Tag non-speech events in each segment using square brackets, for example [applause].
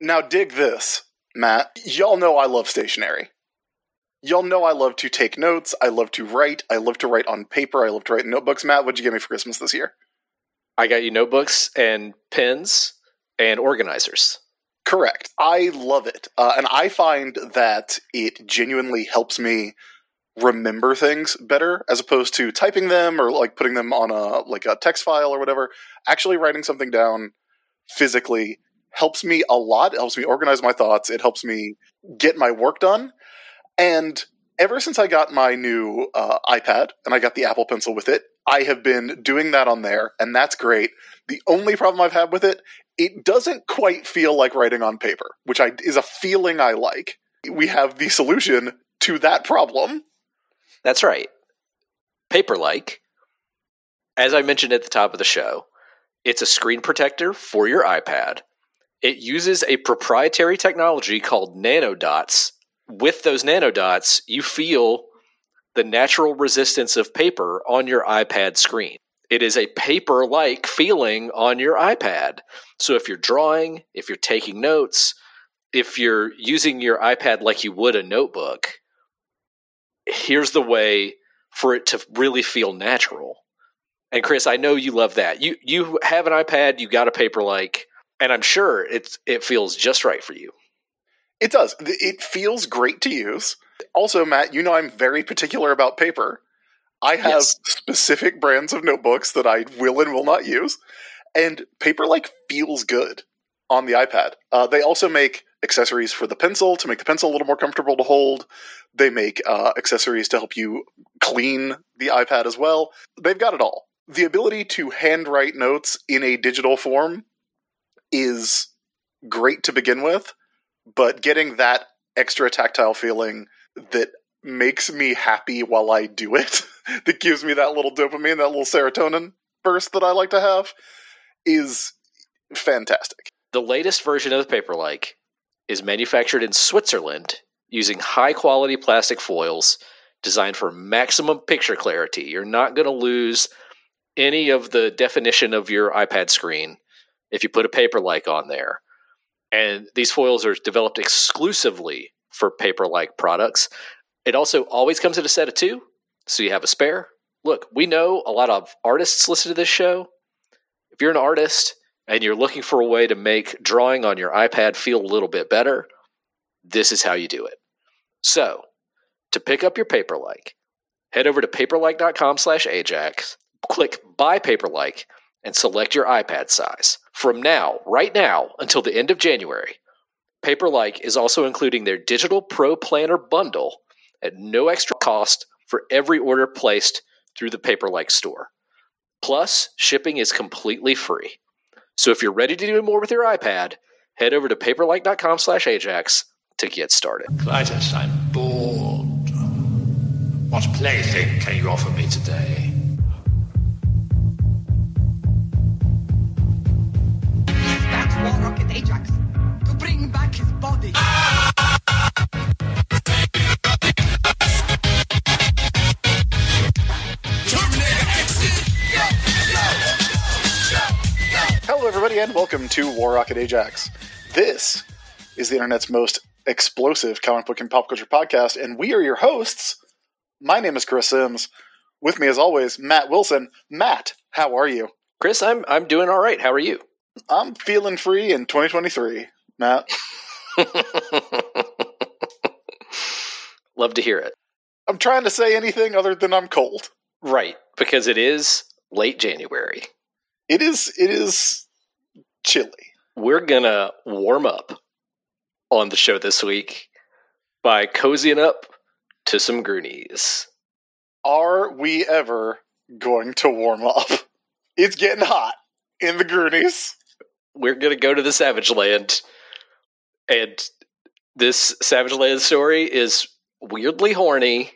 Now, dig this, Matt. Y'all know I love stationery. Y'all know I love to take notes. I love to write. I love to write on paper. I love to write in notebooks. Matt, what'd you get me for Christmas this year? I got you notebooks and pens and organizers. Correct. I love it. Uh, and I find that it genuinely helps me remember things better as opposed to typing them or like putting them on a like a text file or whatever. Actually writing something down physically helps me a lot. It helps me organize my thoughts. It helps me get my work done. And ever since I got my new uh, iPad and I got the Apple Pencil with it, I have been doing that on there, and that's great. The only problem I've had with it, it doesn't quite feel like writing on paper, which I, is a feeling I like. We have the solution to that problem. That's right. Paperlike. as I mentioned at the top of the show, it's a screen protector for your iPad. It uses a proprietary technology called nanodots. With those nanodots, you feel the natural resistance of paper on your iPad screen. It is a paper like feeling on your iPad. So if you're drawing, if you're taking notes, if you're using your iPad like you would a notebook, here's the way for it to really feel natural. And Chris, I know you love that. You you have an iPad, you got a Paperlike, and I'm sure it's it feels just right for you. It does. It feels great to use. Also, Matt, you know I'm very particular about paper. I have yes. specific brands of notebooks that I will and will not use, and Paperlike feels good on the iPad. Uh, they also make accessories for the pencil to make the pencil a little more comfortable to hold. They make uh, accessories to help you clean the iPad as well. They've got it all. The ability to handwrite notes in a digital form is great to begin with, but getting that extra tactile feeling that makes me happy while I do it, [laughs] that gives me that little dopamine, that little serotonin burst that I like to have, is fantastic. The latest version of the Paperlike is manufactured in Switzerland using high quality plastic foils designed for maximum picture clarity. You're not going to lose any of the definition of your iPad screen if you put a Paperlike on there. And these foils are developed exclusively for Paperlike products. It also always comes in a set of two, so you have a spare. Look, we know a lot of artists listen to this show. If you're an artist and you're looking for a way to make drawing on your iPad feel a little bit better, this is how you do it. So, to pick up your Paperlike, head over to paperlike.com slash Ajax, click Buy Paperlike, and select your iPad size. From now, right now, until the end of January, Paperlike is also including their Digital Pro Planner bundle at no extra cost for every order placed through the Paperlike store. Plus, shipping is completely free. So if you're ready to do more with your iPad, head over to paperlike.com slash Ajax to get started. Klytus, I'm bored. What plaything can you offer me today? War Ajax to bring back his body. Hello, everybody, and welcome to War Rocket Ajax. This is the internet's most explosive comic book and pop culture podcast, and we are your hosts. My name is Chris Sims. With me, as always, Matt Wilson. Matt, how are you? Chris, I'm I'm doing all right. How are you? I'm feeling free in 2023. Matt, [laughs] love to hear it. I'm trying to say anything other than I'm cold. Right, because it is late January. It is. It is chilly. We're gonna warm up on the show this week by cozying up to some Goonies. Are we ever going to warm up? [laughs] It's getting hot in the Goonies. We're gonna go to the Savage Land, and this Savage Land story is weirdly horny,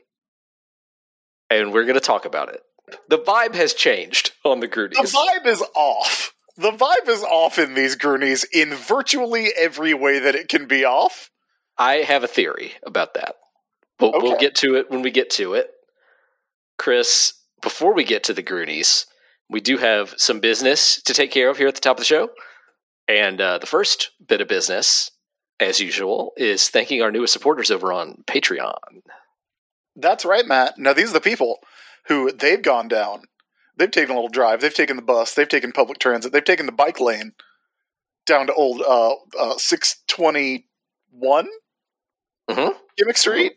and we're gonna talk about it the vibe has changed on the Goonies. The vibe is off. The vibe is off in these Goonies in virtually every way that it can be off. I have a theory about that. But okay. we'll get to it when we get to it. Chris, before we get to the Goonies, we do have some business to take care of here at the top of the show. And uh, the first bit of business as usual, is thanking our newest supporters over on Patreon. That's right, Matt. Now these are the people who they've gone down. They've taken a little drive. They've taken the bus. They've taken public transit. They've taken the bike lane down to old uh, uh, 621 Mhm. Gimmick Street.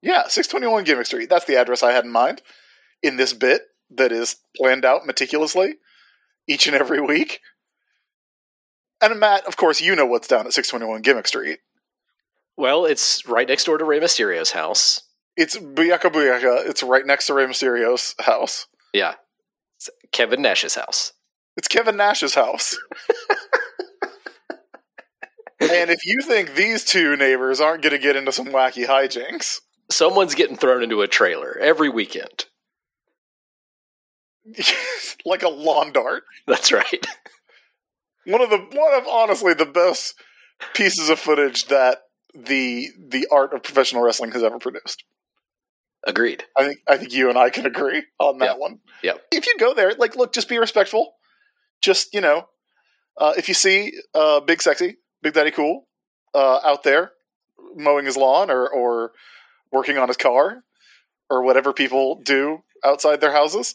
Yeah, 621 Gimmick Street. That's the address I had in mind in this bit that is planned out meticulously each and every week. And Matt, of course, you know what's down at 621 Gimmick Street. Well, it's right next door to Rey Mysterio's house. It's Booyaka Booyaka. It's right next to Rey Mysterio's house. Yeah. It's Kevin Nash's house. It's Kevin Nash's house. [laughs] and if you think these two neighbors aren't going to get into some wacky hijinks, Someone's getting thrown into a trailer every weekend. [laughs] like a lawn dart, That's right. [laughs] one of the one of honestly the best pieces of footage that the the art of professional wrestling has ever produced. Agreed. I think I think you and I can agree on that Yep. one. Yeah. If you go there, like, look, just be respectful. Just you know, uh, if you see uh, Big Sexy, Big Daddy Cool, uh, out there mowing his lawn or or working on his car or whatever people do outside their houses,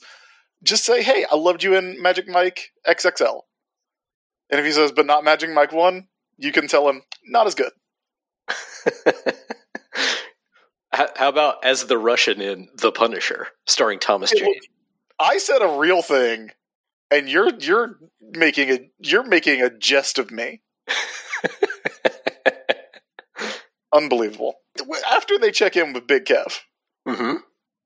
just say, "Hey, I loved you in Magic Mike XXL." And if he says, "But not Magic Mike One," you can tell him, "Not as good." [laughs] how, how about as the Russian in The Punisher, starring Thomas Hey, Jane? I said a real thing, and you're you're making a you're making a jest of me. [laughs] Unbelievable. After they check in with Big Kev hmm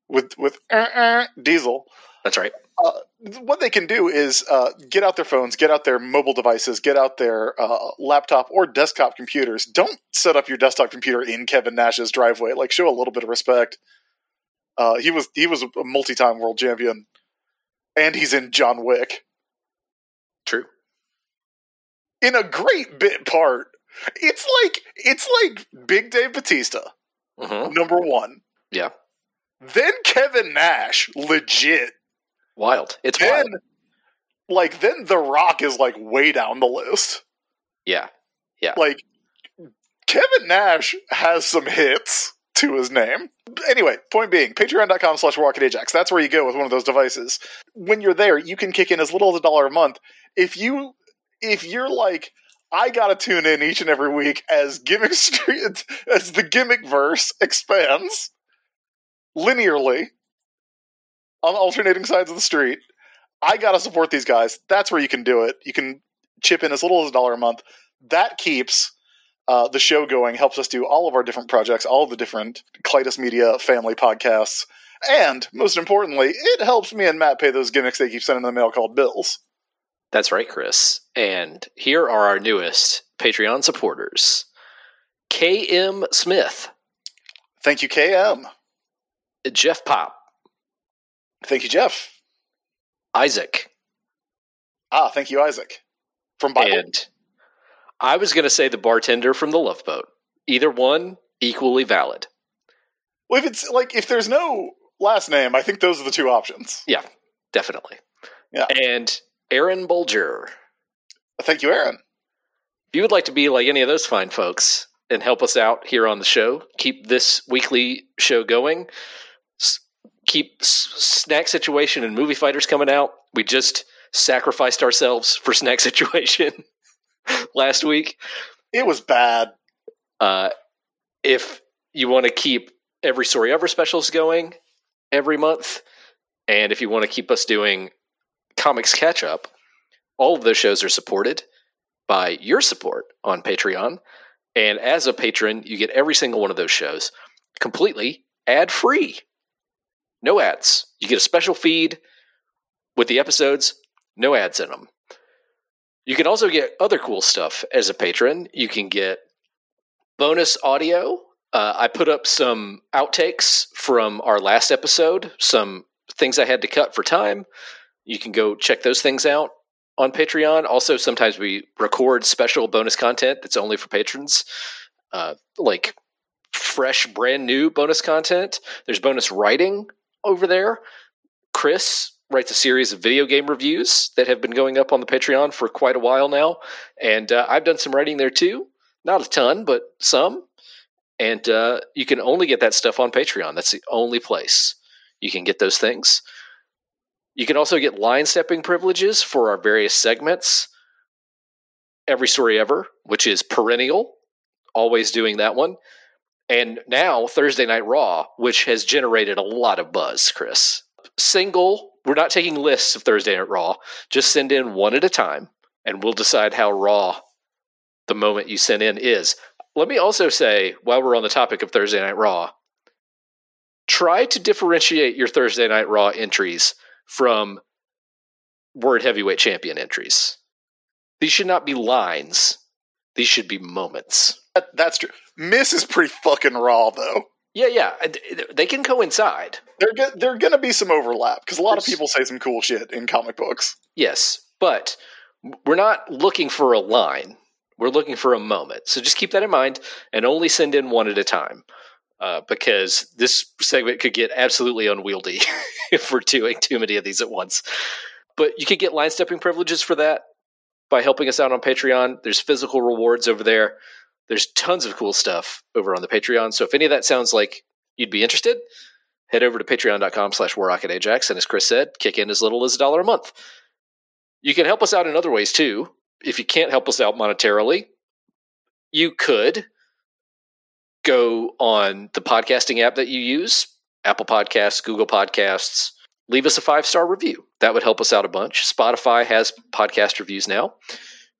with with uh, uh, Diesel, That's right. Uh, what they can do is uh, get out their phones, get out their mobile devices, get out their uh, laptop or desktop computers. Don't set up your desktop computer in Kevin Nash's driveway. Like, show a little bit of respect. Uh, he was he was a multi-time world champion, and he's in John Wick True. in a great bit part. It's like it's like Big Dave Batista, hmm number one. Yeah. Then Kevin Nash, legit. Wild. It's Then, wild. like, then The Rock is like way down the list. Yeah. Yeah. Like Kevin Nash has some hits to his name. Anyway, point being, patreon.com slash Rocket Ajax. That's where you go with one of those devices. When you're there, you can kick in as little as a dollar a month. If you if you're like, I gotta tune in each and every week as gimmick [laughs] street as the gimmick verse expands linearly on alternating sides of the street. I gotta support these guys. That's where you can do it. You can chip in as little as a dollar a month that keeps uh, the show going, helps us do all of our different projects, all of the different Clitus Media family podcasts, and most importantly, it helps me and Matt pay those gimmicks they keep sending in the mail called bills. That's right, Chris. And here are our newest Patreon supporters KM Smith, Thank you, KM. Jeff Pop, Thank you, Jeff. Isaac, Ah, thank you, Isaac. From Bible. and I was going to say the bartender from the Love Boat. Either one, equally valid. well, if it's like if there's no last name, I think those are the two options. Yeah, definitely. Yeah. And Aaron Bulger. Thank you, Aaron. If you would like to be like any of those fine folks and help us out here on the show, keep this weekly show going, keep Snack Situation and Movie Fighters coming out. We just sacrificed ourselves for Snack [laughs] Situation last week. It was bad. Uh, if you want to keep every story ever specials going every month, and if you want to keep us doing comics catch up, all of those shows are supported by your support on Patreon. And as a patron, you get every single one of those shows completely ad free. No ads. You get a special feed with the episodes, no ads in them. You can also get other cool stuff as a patron. You can get bonus audio. Uh, I put up some outtakes from our last episode, some things I had to cut for time. You can go check those things out on Patreon. Also, sometimes we record special bonus content that's only for patrons, uh, like fresh, brand new bonus content. There's bonus writing over there. Chris writes a series of video game reviews that have been going up on the Patreon for quite a while now, and uh, I've done some writing there too. Not a ton, but some. And uh, you can only get that stuff on Patreon. That's the only place you can get those things. You can also get line stepping privileges for our various segments. Every Story Ever, which is perennial, always doing that one. And now Thursday Night Raw, which has generated a lot of buzz, Chris. Single, we're not taking lists of Thursday Night Raw. Just send in one at a time, and we'll decide how raw the moment you send in is. Let me also say, while we're on the topic of Thursday Night Raw, try to differentiate your Thursday Night Raw entries from Word Heavyweight Champion entries. These should not be lines, these should be moments. That, that's true. Miss is pretty fucking raw, though. Yeah, yeah, they can coincide. There, go- there are going to be some overlap because a lot of people say some cool shit in comic books. Yes, but we're not looking for a line. We're looking for a moment. So just keep that in mind and only send in one at a time uh, because this segment could get absolutely unwieldy [laughs] if we're doing too many of these at once. But you could get line stepping privileges for that by helping us out on Patreon. There's physical rewards over there. There's tons of cool stuff over on the Patreon. So if any of that sounds like you'd be interested, head over to patreon.com slash warrocketajax. And as Chris said, kick in as little as a dollar a month. You can help us out in other ways too. If you can't help us out monetarily, you could go on the podcasting app that you use, Apple Podcasts, Google Podcasts, leave us a five star review. That would help us out a bunch. Spotify has podcast reviews now.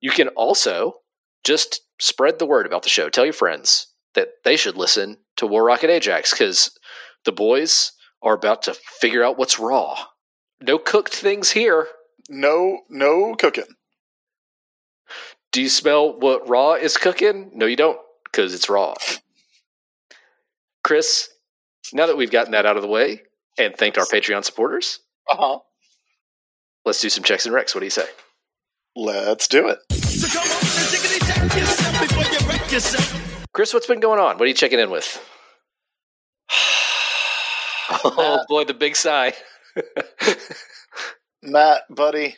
You can also just spread the word about the show. Tell your friends that they should listen to War Rocket Ajax because the boys are about to figure out what's raw. No cooked things here. No, no cooking. Do you smell what raw is cooking? No, you don't, because it's raw. Chris, now that we've gotten that out of the way and thanked our Patreon supporters, Uh huh. let's do some checks and recs. What do you say? Let's do it. Chris, what's been going on? What are you checking in with? [sighs] oh boy, the big sigh. [laughs] Matt, buddy,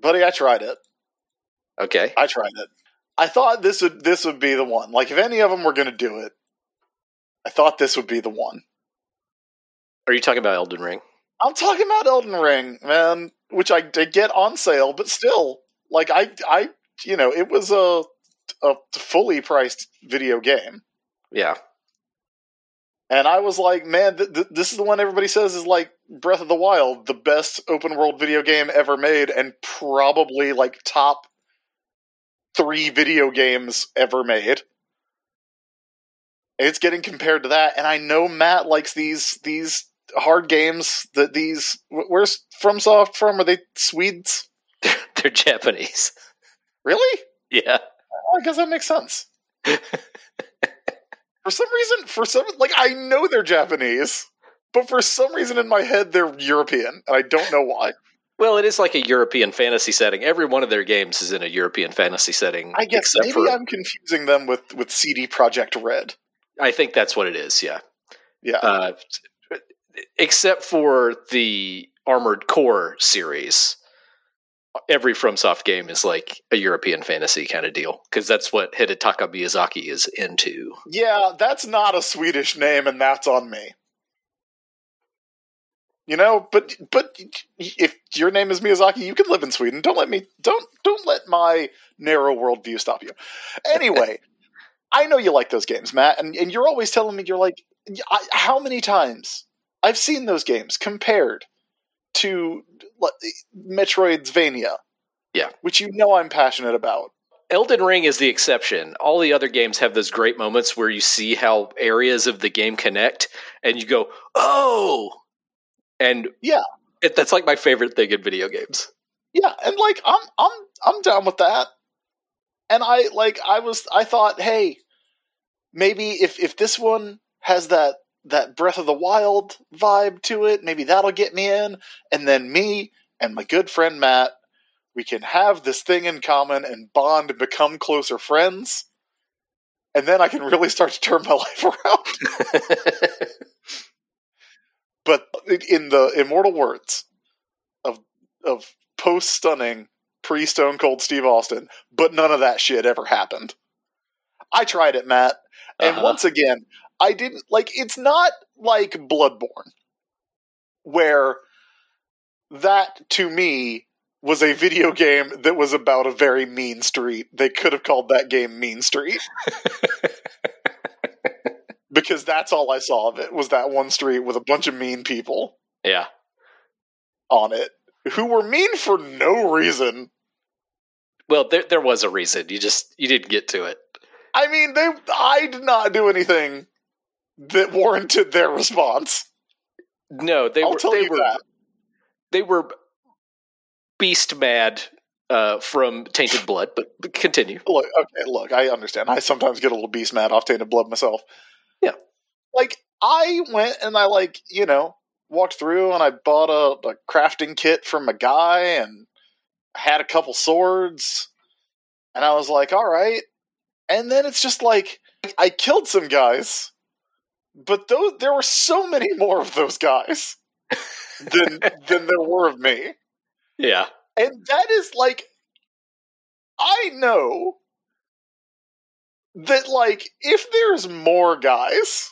buddy, I tried it. okay. I tried it. I thought this would this would be the one. Like if any of them were going to do it, I thought this would be the one. Are you talking about Elden Ring? I'm talking about Elden Ring, man, which I did get on sale, but still, like I, I, you know, it was a a fully priced video game, Yeah. and I was like, man, th- th- this is the one everybody says is like Breath of the Wild, the best open world video game ever made, and probably like top three video games ever made. It's getting compared to that, and I know Matt likes these these hard games. That these wh- where's FromSoft from? Are they Swedes? [laughs] They're Japanese. Really? Yeah. Oh, I guess that makes sense. [laughs] for some reason, for some like I know they're Japanese, but for some reason in my head they're European, and I don't know why. Well, it is like a European fantasy setting. Every one of their games is in a European fantasy setting. I guess maybe for, I'm confusing them with with CD Projekt Red. I think that's what it is. Yeah. Yeah, Uh, except for the Armored Core series, every FromSoft game is like a European fantasy kind of deal because that's what Hidetaka Miyazaki is into. yeah, that's not a Swedish name, and that's on me. You know, but but if your name is Miyazaki, you can live in Sweden. Don't let me don't don't let my narrow worldview stop you. Anyway, [laughs] I know you like those games, Matt, and, and you're always telling me you're like, I, how many times I've seen those games compared to Metroidvania, Yeah. which you know I'm passionate about. Elden Ring is the exception. All the other games have those great moments where you see how areas of the game connect and you go, oh! And Yeah. it, that's like my favorite thing in video games. Yeah, and like I'm I'm I'm down with that. And I like I was I thought, hey, maybe if if this one has that that Breath of the Wild vibe to it, maybe that'll get me in. And then me and my good friend Matt, we can have this thing in common and bond and become closer friends. And then I can really start to turn my [laughs] life around. [laughs] But in the immortal words of of post stunning pre Stone Cold Steve Austin, but none of that shit ever happened. I tried it, Matt. And Uh-huh. once again, I didn't like it's not like Bloodborne where that to me was a video game that was about a very mean street. They could have called that game Mean Street. [laughs] because that's all I saw of it was that one street with a bunch of mean people Yeah. on it who were mean for no reason. Well, there there was a reason. You just you didn't get to it. I mean, they I did not do anything that warranted their response. No, they I'll were they were that. they were beast mad uh, from tainted blood. But, but continue. Look, okay, look, I understand. I sometimes get a little beast mad off tainted blood myself. Yeah. Like I went and I like, you know, walked through and I bought a, a crafting kit from a guy and had a couple swords and I was like, all right. And then it's just like I killed some guys, but those there were so many more of those guys than [laughs] than there were of me. Yeah. And that is like, I know that, like, if there's more guys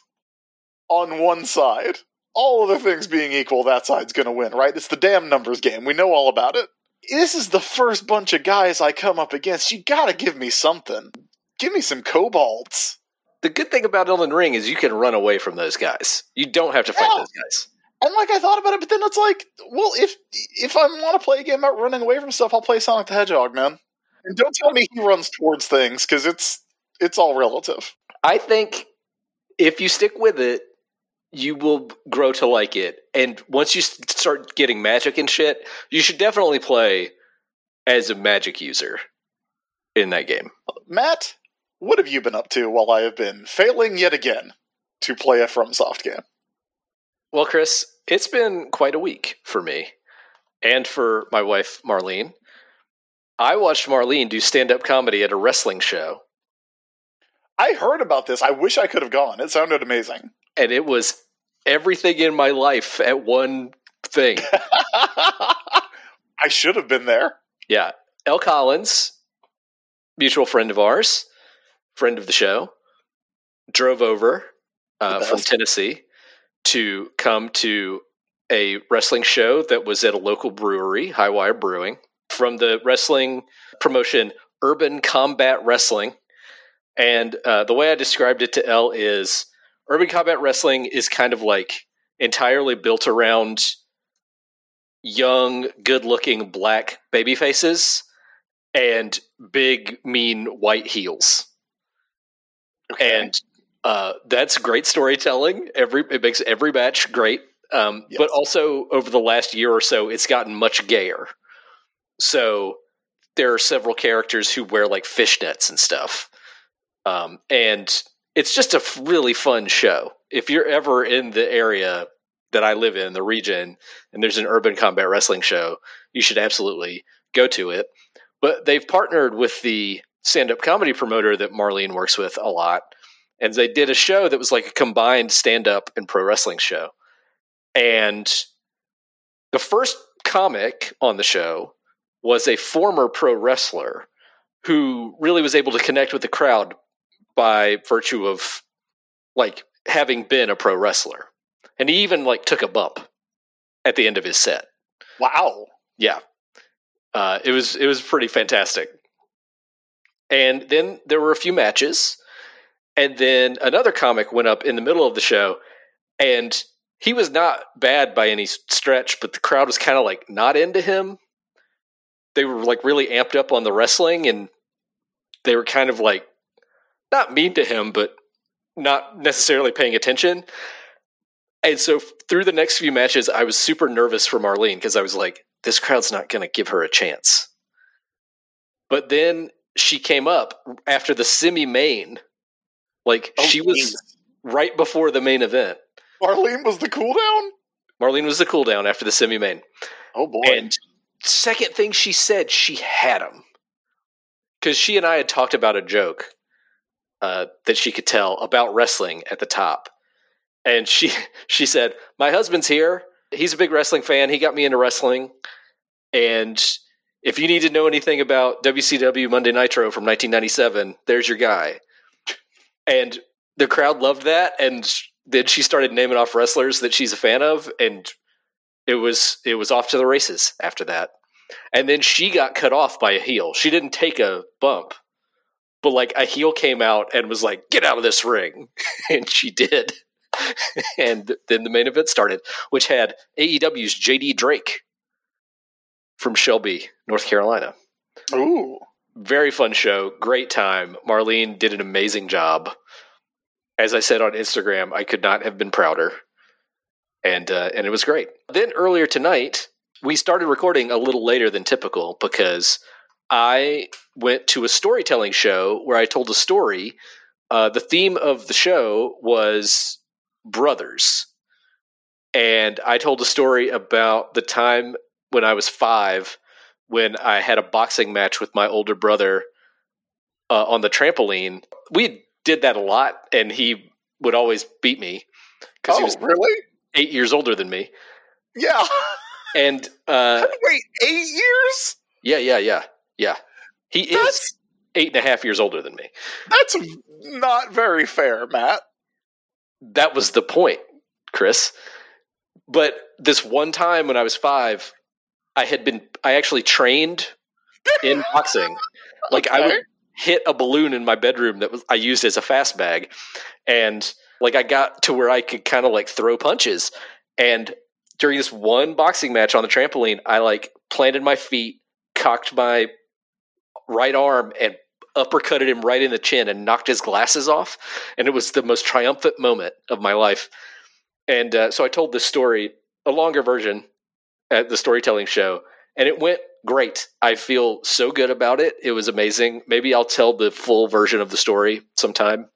on one side, all other things being equal, that side's going to win, right? It's the damn numbers game. We know all about it. This is the first bunch of guys I come up against. You got to give me something. Give me some kobolds. The good thing about Elden Ring is you can run away from those guys. You don't have to fight Yeah. those guys. And like I thought about it, but then it's like, well, if if I want to play a game about running away from stuff, I'll play Sonic the Hedgehog, man. And don't tell me he runs towards things because it's it's all relative. I think if you stick with it, you will grow to like it. And once you start getting magic and shit, you should definitely play as a magic user in that game. Matt, what have you been up to while I have been failing yet again to play a FromSoft game? Well, Chris, it's been quite a week for me and for my wife, Marlene. I watched Marlene do stand up comedy at a wrestling show, I heard about this. I wish I could have gone. It sounded amazing. and it was everything in my life at one thing. [laughs] I should have been there. Yeah. El Collins, mutual friend of ours, friend of the show, drove over uh, from. Tennessee to come to a wrestling show that was at a local brewery, Highwire Brewing, from the wrestling promotion Urban Combat Wrestling. And uh, the way I described it to L is Urban Combat Wrestling is kind of like entirely built around young, good looking black baby faces and big, mean white heels. Okay. And uh, that's great storytelling. Every it makes every match great. Um, Yes. But also over the last year or so, it's gotten much gayer. So there are several characters who wear like fishnets and stuff, um, and it's just a f- really fun show. If you're ever in the area that I live in, the region, and there's an urban combat wrestling show, you should absolutely go to it. But they've partnered with the stand up comedy promoter that Marlene works with a lot. And they did a show that was like a combined stand up and pro wrestling show. And the first comic on the show was a former pro wrestler who really was able to connect with the crowd by virtue of like having been a pro wrestler. And he even like took a bump at the end of his set. wow. Yeah. Uh, it was it was pretty fantastic. And then there were a few matches, and then another comic went up in the middle of the show, and he was not bad by any stretch, but the crowd was kind of like not into him. They were like really amped up on the wrestling, and they were kind of like not mean to him, but not necessarily paying attention. And so through the next few matches, I was super nervous for Marlene because I was like, this crowd's not going to give her a chance. But then she came up after the semi main. Like Oh, she was geez. right before the main event. Marlene was the cooldown? Marlene was the cooldown after the semi main. Oh boy. And second thing she said, she had him. Because she and I had talked about a joke uh, that she could tell about wrestling at the top. And she [laughs] she said, My husband's here. He's a big wrestling fan. He got me into wrestling. And if you need to know anything about WCW Monday Nitro from 1997, there's your guy. and the crowd loved that. And then she started naming off wrestlers that she's a fan of, and it was it was off to the races after that. And then she got cut off by a heel. She didn't take a bump, but like a heel came out and was like, "Get out of this ring," [laughs] and she did. [laughs] and then the main event started, which had AEW's JD Drake from Shelby, North Carolina. Ooh. Very fun show, great time. Marlene did an amazing job. As I said on Instagram, I could not have been prouder, and uh, and it was great. Then earlier tonight, we started recording a little later than typical because I went to a storytelling show where I told a story. Uh, the theme of the show was brothers. And I told a story about the time when I was five when I had a boxing match with my older brother uh, on the trampoline. We did that a lot, and he would always beat me because Oh, he was really? eight years older than me. Yeah. And uh, [laughs] Wait, eight years? yeah, yeah, yeah, yeah. He is eight and a half years older than me. that's not very fair, Matt. That was the point, Chris. But this one time when I was five, I had been I actually trained in [laughs] boxing. Like I would hit a balloon in my bedroom that was I used as a fast bag, and like I got to where I could kind of like throw punches. And during this one boxing match on the trampoline, I like planted my feet, cocked my right arm, and uppercutted him right in the chin and knocked his glasses off. And it was the most triumphant moment of my life. And uh, so I told this story, a longer version, at the storytelling show, and it went great. I feel so good about it. It was amazing. Maybe I'll tell the full version of the story sometime,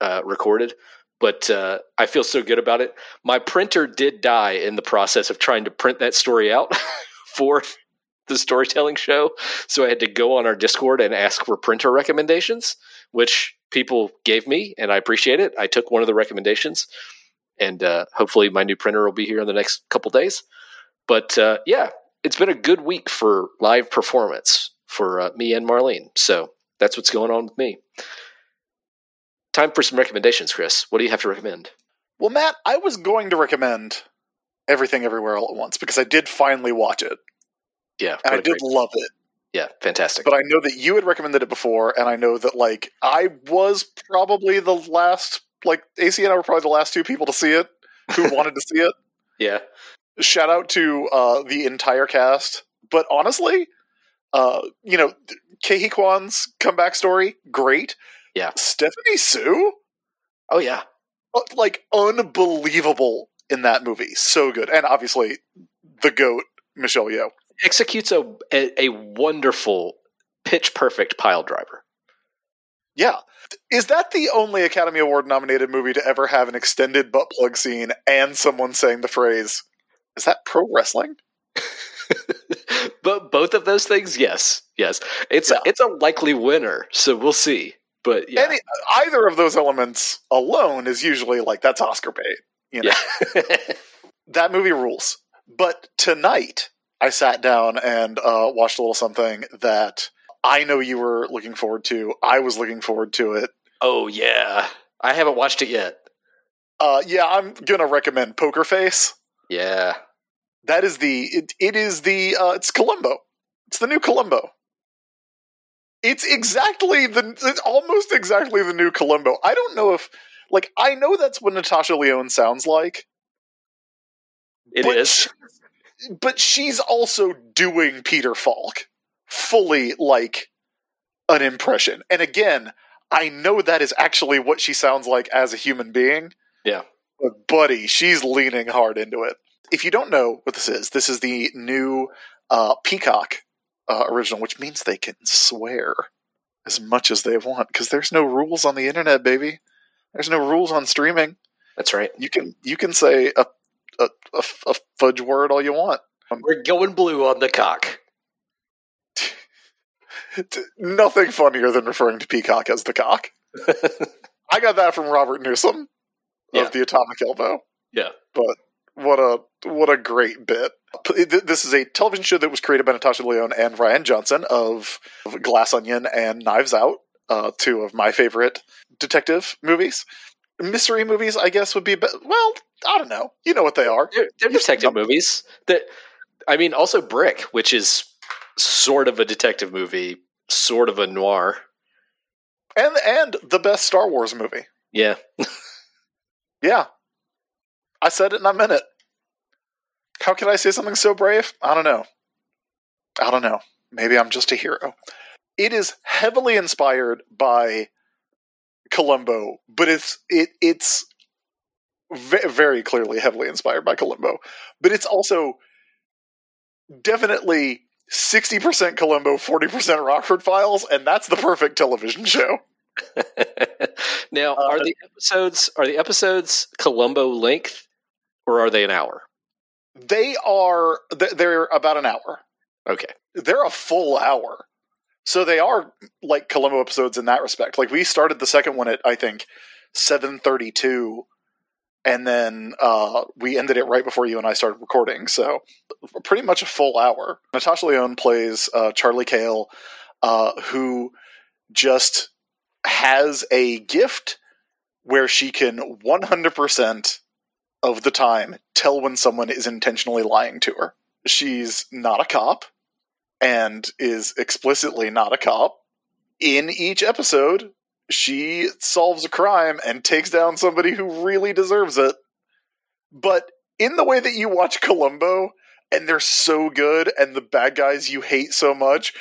uh, recorded. But uh, I feel so good about it. My printer did die in the process of trying to print that story out [laughs] for the storytelling show. So I had to go on our Discord and ask for printer recommendations, which people gave me, and I appreciate it. I took one of the recommendations, and uh, hopefully my new printer will be here in the next couple days. But uh, yeah, it's been a good week for live performance for uh, me and Marlene. So that's what's going on with me. Time for some recommendations, Chris. What do you have to recommend? Well, Matt, I was going to recommend Everything Everywhere All at Once because I did finally watch it Yeah, and I did love it. yeah, fantastic. But I know that you had recommended it before, and I know that like I was probably the last, like AC and I were probably the last two people to see it who [laughs] wanted to see it. yeah, Shout out to uh, the entire cast. But honestly, uh, you know, Ke Huy Quan's comeback story, great. Yeah. Stephanie Hsu, oh yeah, uh, like unbelievable in that movie, so good, and obviously the goat Michelle Yeoh. executes a, a a wonderful pitch perfect pile driver. Yeah. Is that the only Academy Award nominated movie to ever have an extended butt plug scene and someone saying the phrase, is that pro wrestling? [laughs] but both of those things, yes, yes, it's Yeah. it's a likely winner. So we'll see. But yeah, Any, either of those elements alone is usually like, that's Oscar bait. You know? yeah. [laughs] That movie rules. But tonight, I sat down and uh, watched a little something that I know you were looking forward to. I was looking forward to it. oh yeah, I haven't watched it yet. Uh, yeah, I'm going to recommend Poker Face. Yeah, That is the it, it is the uh, it's Columbo. It's the new Columbo. It's exactly the it's almost exactly the new Columbo. I don't know if like I know that's what Natasha Lyonne sounds like, it but is. she- but she's also doing Peter Falk fully like an impression. And again, I know that is actually what she sounds like as a human being. Yeah. But buddy, she's leaning hard into it. If you don't know what this is, this is the new uh, Peacock uh, original, which means they can swear as much as they want because there's no rules on the internet, baby. There's no rules on streaming. That's right. You can you can say a a, a, a fudge word all you want. We're going blue on the cock. [laughs] Nothing funnier than referring to Peacock as the cock. [laughs] I got that from Robert Newsom Yeah. of the Atomic Elbow. Yeah. But what a what a great bit. This is a television show that was created by Natasha Lyonne and Rian Johnson of Glass Onion and Knives Out, uh, two of my favorite detective movies. Mystery movies, I guess, would be. Be- well, I don't know. You know what they are. They're, they're detective movies. That I mean, also Brick, which is sort of a detective movie, sort of a noir. And and the best Star Wars movie. Yeah, [laughs] Yeah. I said it and I meant it. How can I say something so brave? I don't know. I don't know. Maybe I'm just a hero. It is heavily inspired by Columbo, but it's it it's ve- very clearly heavily inspired by Columbo. But it's also definitely 60% Columbo, 40% Rockford Files, and that's the perfect television show. [laughs] now, Uh, are the episodes are the episodes Columbo length, or are they an hour? They are they're about an hour. Okay, they're a full hour. So they are like Columbo episodes in that respect. Like we started the second one at I think seven thirty two, and then uh, we ended it right before you and I started recording. So pretty much a full hour. Natasha Lyonne plays uh, Charlie Cale, uh, who just has a gift where she can one hundred percent of the time tell when someone is intentionally lying to her. She's not a cop and is explicitly not a cop. In each episode, she solves a crime and takes down somebody who really deserves it. But in the way that you watch Columbo, and they're so good, and the bad guys you hate so much,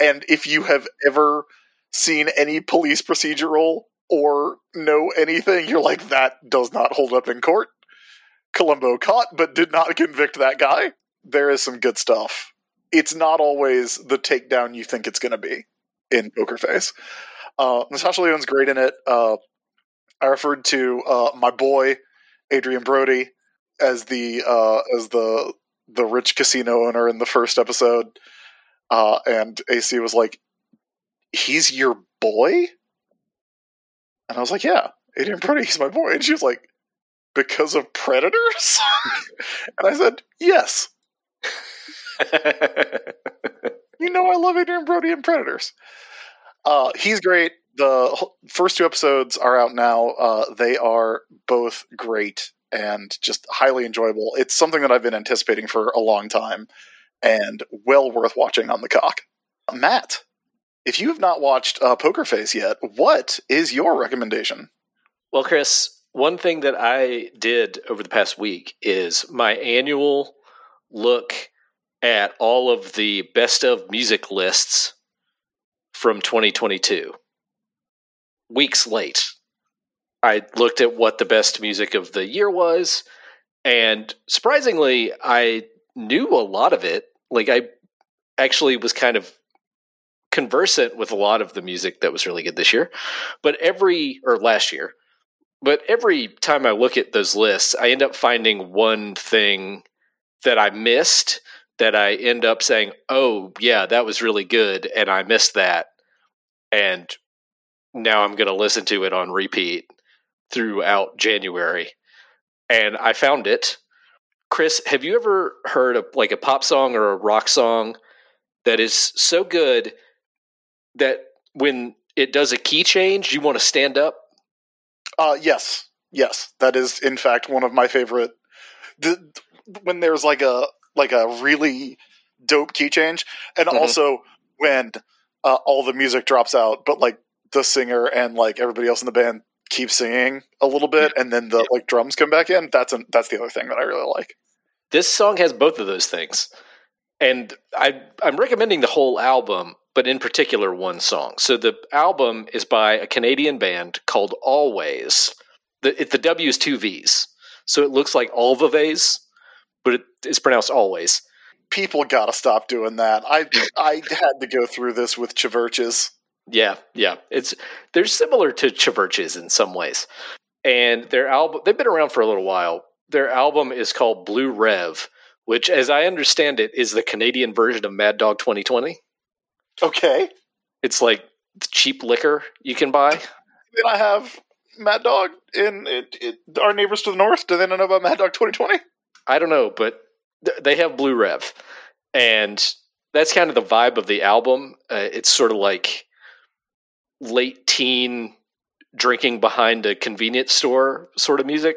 and if you have ever seen any police procedural or know anything, you're like, that does not hold up in court. Columbo caught but did not convict that guy. There is some good stuff it's not always the takedown you think it's going to be in Poker Face. Uh, Natasha Lyonne's great in it. Uh, I referred to uh, my boy Adrien Brody as the uh, as the the rich casino owner in the first episode, uh, and AC was like, "He's your boy," and I was like, "Yeah, Adrien Brody, he's my boy," and she was like, "Because of predators," [laughs] and I said, "Yes." [laughs] you know I love Adrien Brody and Predators. Uh, he's great. The first two episodes are out now. Uh, they are both great and just highly enjoyable. It's something that I've been anticipating for a long time and well worth watching on the cock. Matt, if you have not watched uh, Poker Face yet, what is your recommendation? Well, Chris, one thing that I did over the past week is my annual look at all of the best of music lists from 2022. Weeks late. I looked at what the best music of the year was, and surprisingly, I knew a lot of it. Like, I actually was kind of conversant with a lot of the music that was really good this year. But every, or last year, but every time I look at those lists, I end up finding one thing that I missed that I end up saying, "Oh, yeah, that was really good," and I missed that, and now I'm going to listen to it on repeat throughout January, and I found it. Chris, have you ever heard of like a pop song or a rock song that is so good that when it does a key change, you want to stand up? Uh, yes, yes, that is in fact one of my favorite. The, when there's like a like a really dope key change, and Mhm. also when uh, all the music drops out, but like the singer and like everybody else in the band keep singing a little bit, and then the like drums come back in. That's an, that's the other thing that I really like. This song has both of those things. And I I'm recommending the whole album, but in particular one song. So the album is by a Canadian band called Alvvays. The it, the W is two V's. So it looks like Alvaves, but it, it's pronounced Always. People gotta stop doing that. I [laughs] I had to go through this with Chiverches. Yeah, yeah. It's they're similar to Chiverches in some ways. And their album they've been around for a little while. Their album is called Blue Rev, which as I understand it is the Canadian version of Mad Dog 2020. Okay, It's like cheap liquor you can buy. then I have Mad Dog in, in, in our neighbors to the north. Do they know about Mad Dog 2020? I don't know, but th- they have Blue Rev, and that's kind of the vibe of the album. Uh, it's sort of like late teen drinking behind a convenience store sort of music.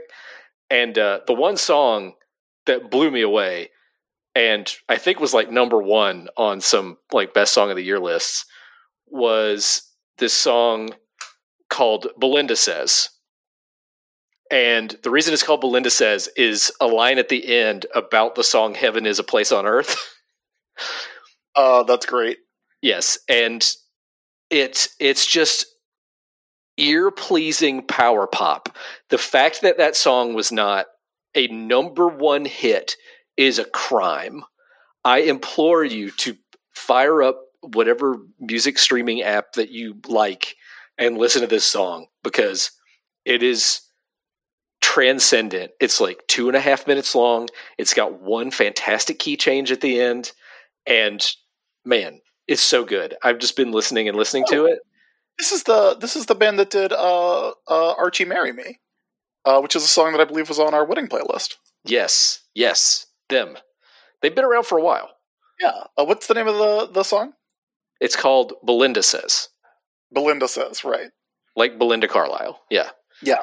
And uh, the one song that blew me away, and I think was like number one on some like best song of the year lists, was this song called Belinda Says. And the reason it's called Belinda Says is a line at the end about the song Heaven is a Place on Earth. Uh, [laughs] that's great. yes. And it's it's just ear pleasing power pop. The fact that that song was not a number one hit is a crime. I implore you to fire up whatever music streaming app that you like and listen to this song because it is transcendent. It's like two and a half minutes long. It's got one fantastic key change at the end. And man, it's so good. I've just been listening and listening to it. This is the this is the band that did uh, uh, Archie Marry Me, uh, which is a song that I believe was on our wedding playlist. Yes, yes, them. They've been around for a while. Yeah. Uh, what's the name of the the song? It's called Belinda Says, Belinda says right. like Belinda Carlisle. Yeah. Yeah.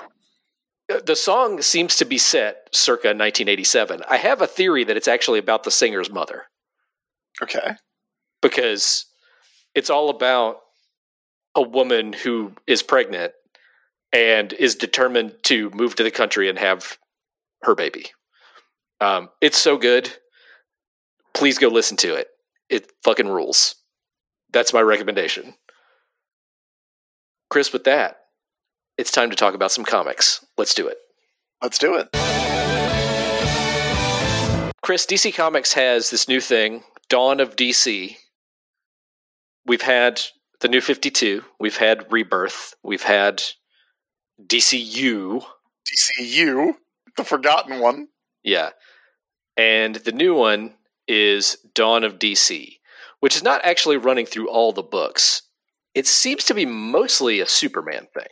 Uh, The song seems to be set circa 1987. I have a theory that it's actually about the singer's mother Okay. because it's all about a woman who is pregnant and is determined to move to the country and have her baby. Um, it's so good. Please go listen to it. It fucking rules. That's my recommendation. Chris, with that, it's time to talk about some comics. Let's do it. Let's do it. Chris, DC Comics has this new thing, Dawn of DC. We've had the new 52, we've had Rebirth, we've had DCU. DCU, the forgotten one. Yeah. And the new one is Dawn of DC, which is not actually running through all the books. It seems to be mostly a Superman thing.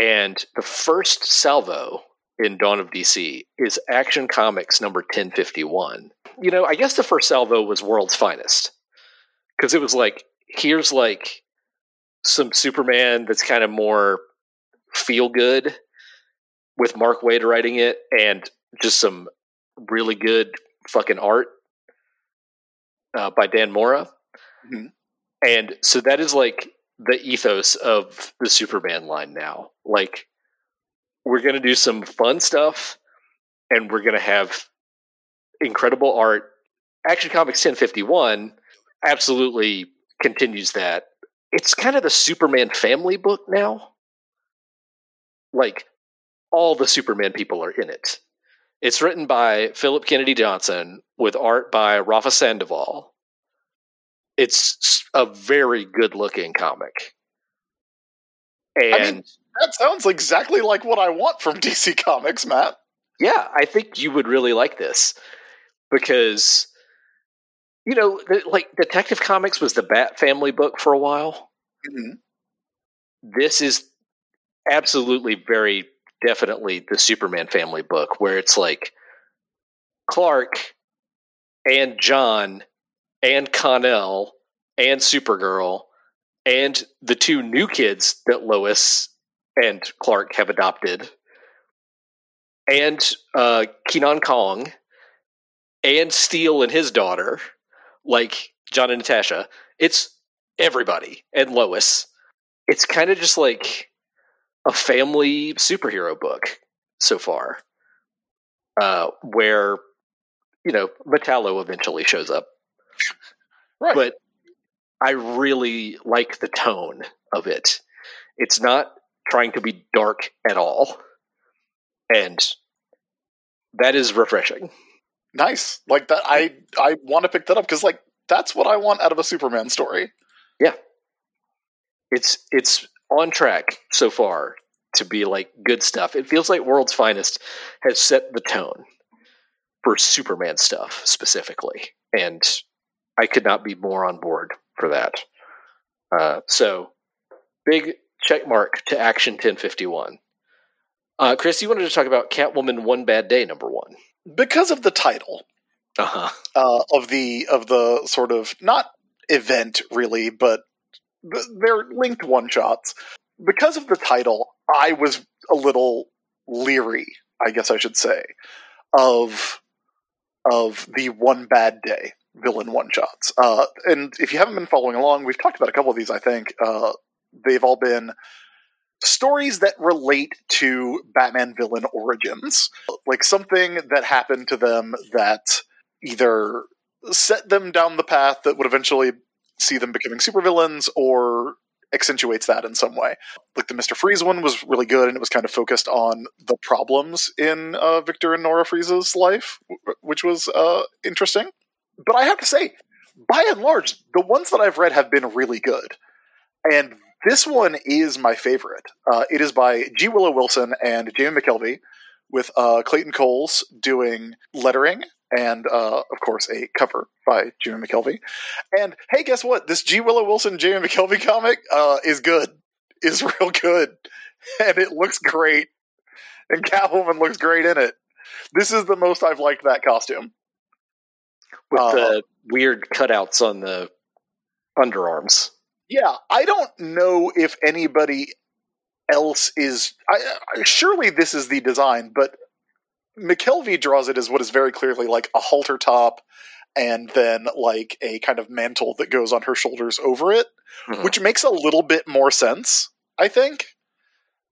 And the first salvo in Dawn of DC is Action Comics number 1051. You know, I guess the first salvo was World's Finest. Because it was like, here's like some Superman that's kind of more feel good with Mark Waid writing it and just some really good fucking art uh, by Dan Mora. Mhm. And so that is like the ethos of the Superman line now. Like, we're going to do some fun stuff and we're going to have incredible art. Action Comics 1051 absolutely continues that. It's kind of the Superman family book now. Like, all the Superman people are in it. It's written by Philip Kennedy Johnson with art by Rafa Sandoval. It's a very good looking comic. And I mean- That sounds exactly like what I want from [laughs] DC Comics, Matt. yeah, I think you would really like this because, you know, the, like Detective Comics was the Bat Family book for a while. Mhm. This is absolutely very definitely the Superman family book where it's like Clark and John and Conner and Supergirl and the two new kids that Lois and Clark have adopted and uh, Kenan Kong and Steel and his daughter, like John and Natasha. It's everybody and Lois. It's kind of just like a family superhero book so far, uh, where you know Metallo eventually shows up, Right. but I really like the tone of it. It's not trying to be dark at all, and that is refreshing. nice. Like that I I want to pick that up because like that's what I want out of a Superman story. Yeah, it's it's on track so far to be like good stuff. It feels like World's Finest has set the tone for Superman stuff specifically, and I could not be more on board for that. Uh, so, big check mark to Action 1051. Uh, Chris, you wanted to talk about Catwoman One Bad Day number one. Because of the title Uh huh. uh, of the of the sort of not event really, but they're linked one shots. because of the title, I was a little leery, I guess I should say, of of the one bad day villain one shots. Uh, and if you haven't been following along, we've talked about a couple of these. I think uh, they've all been stories that relate to Batman villain origins, like something that happened to them that either set them down the path that would eventually see them becoming supervillains or accentuates that in some way. Like the Mr. Freeze one was really good and it was kind of focused on the problems in uh, Victor and Nora Freeze's life, which was uh, interesting. But I have to say, by and large, the ones that I've read have been really good. And this one is my favorite. Uh, it is by G. Willow Wilson and Jamie McKelvie, with uh, Clayton Cowles doing lettering and, uh, of course, a cover by Jamie McKelvie. And hey, guess what? This G. Willow Wilson Jamie McKelvie comic uh, is good. Is [laughs] real good, and it looks great. And Catwoman looks great in it. This is the most I've liked that costume. with Uh, the weird cutouts on the underarms. Yeah, I don't know if anybody else is. I, I, surely this is the design, but McKelvie draws it as what is very clearly like a halter top and then like a kind of mantle that goes on her shoulders over it, Mhm. which makes a little bit more sense, I think.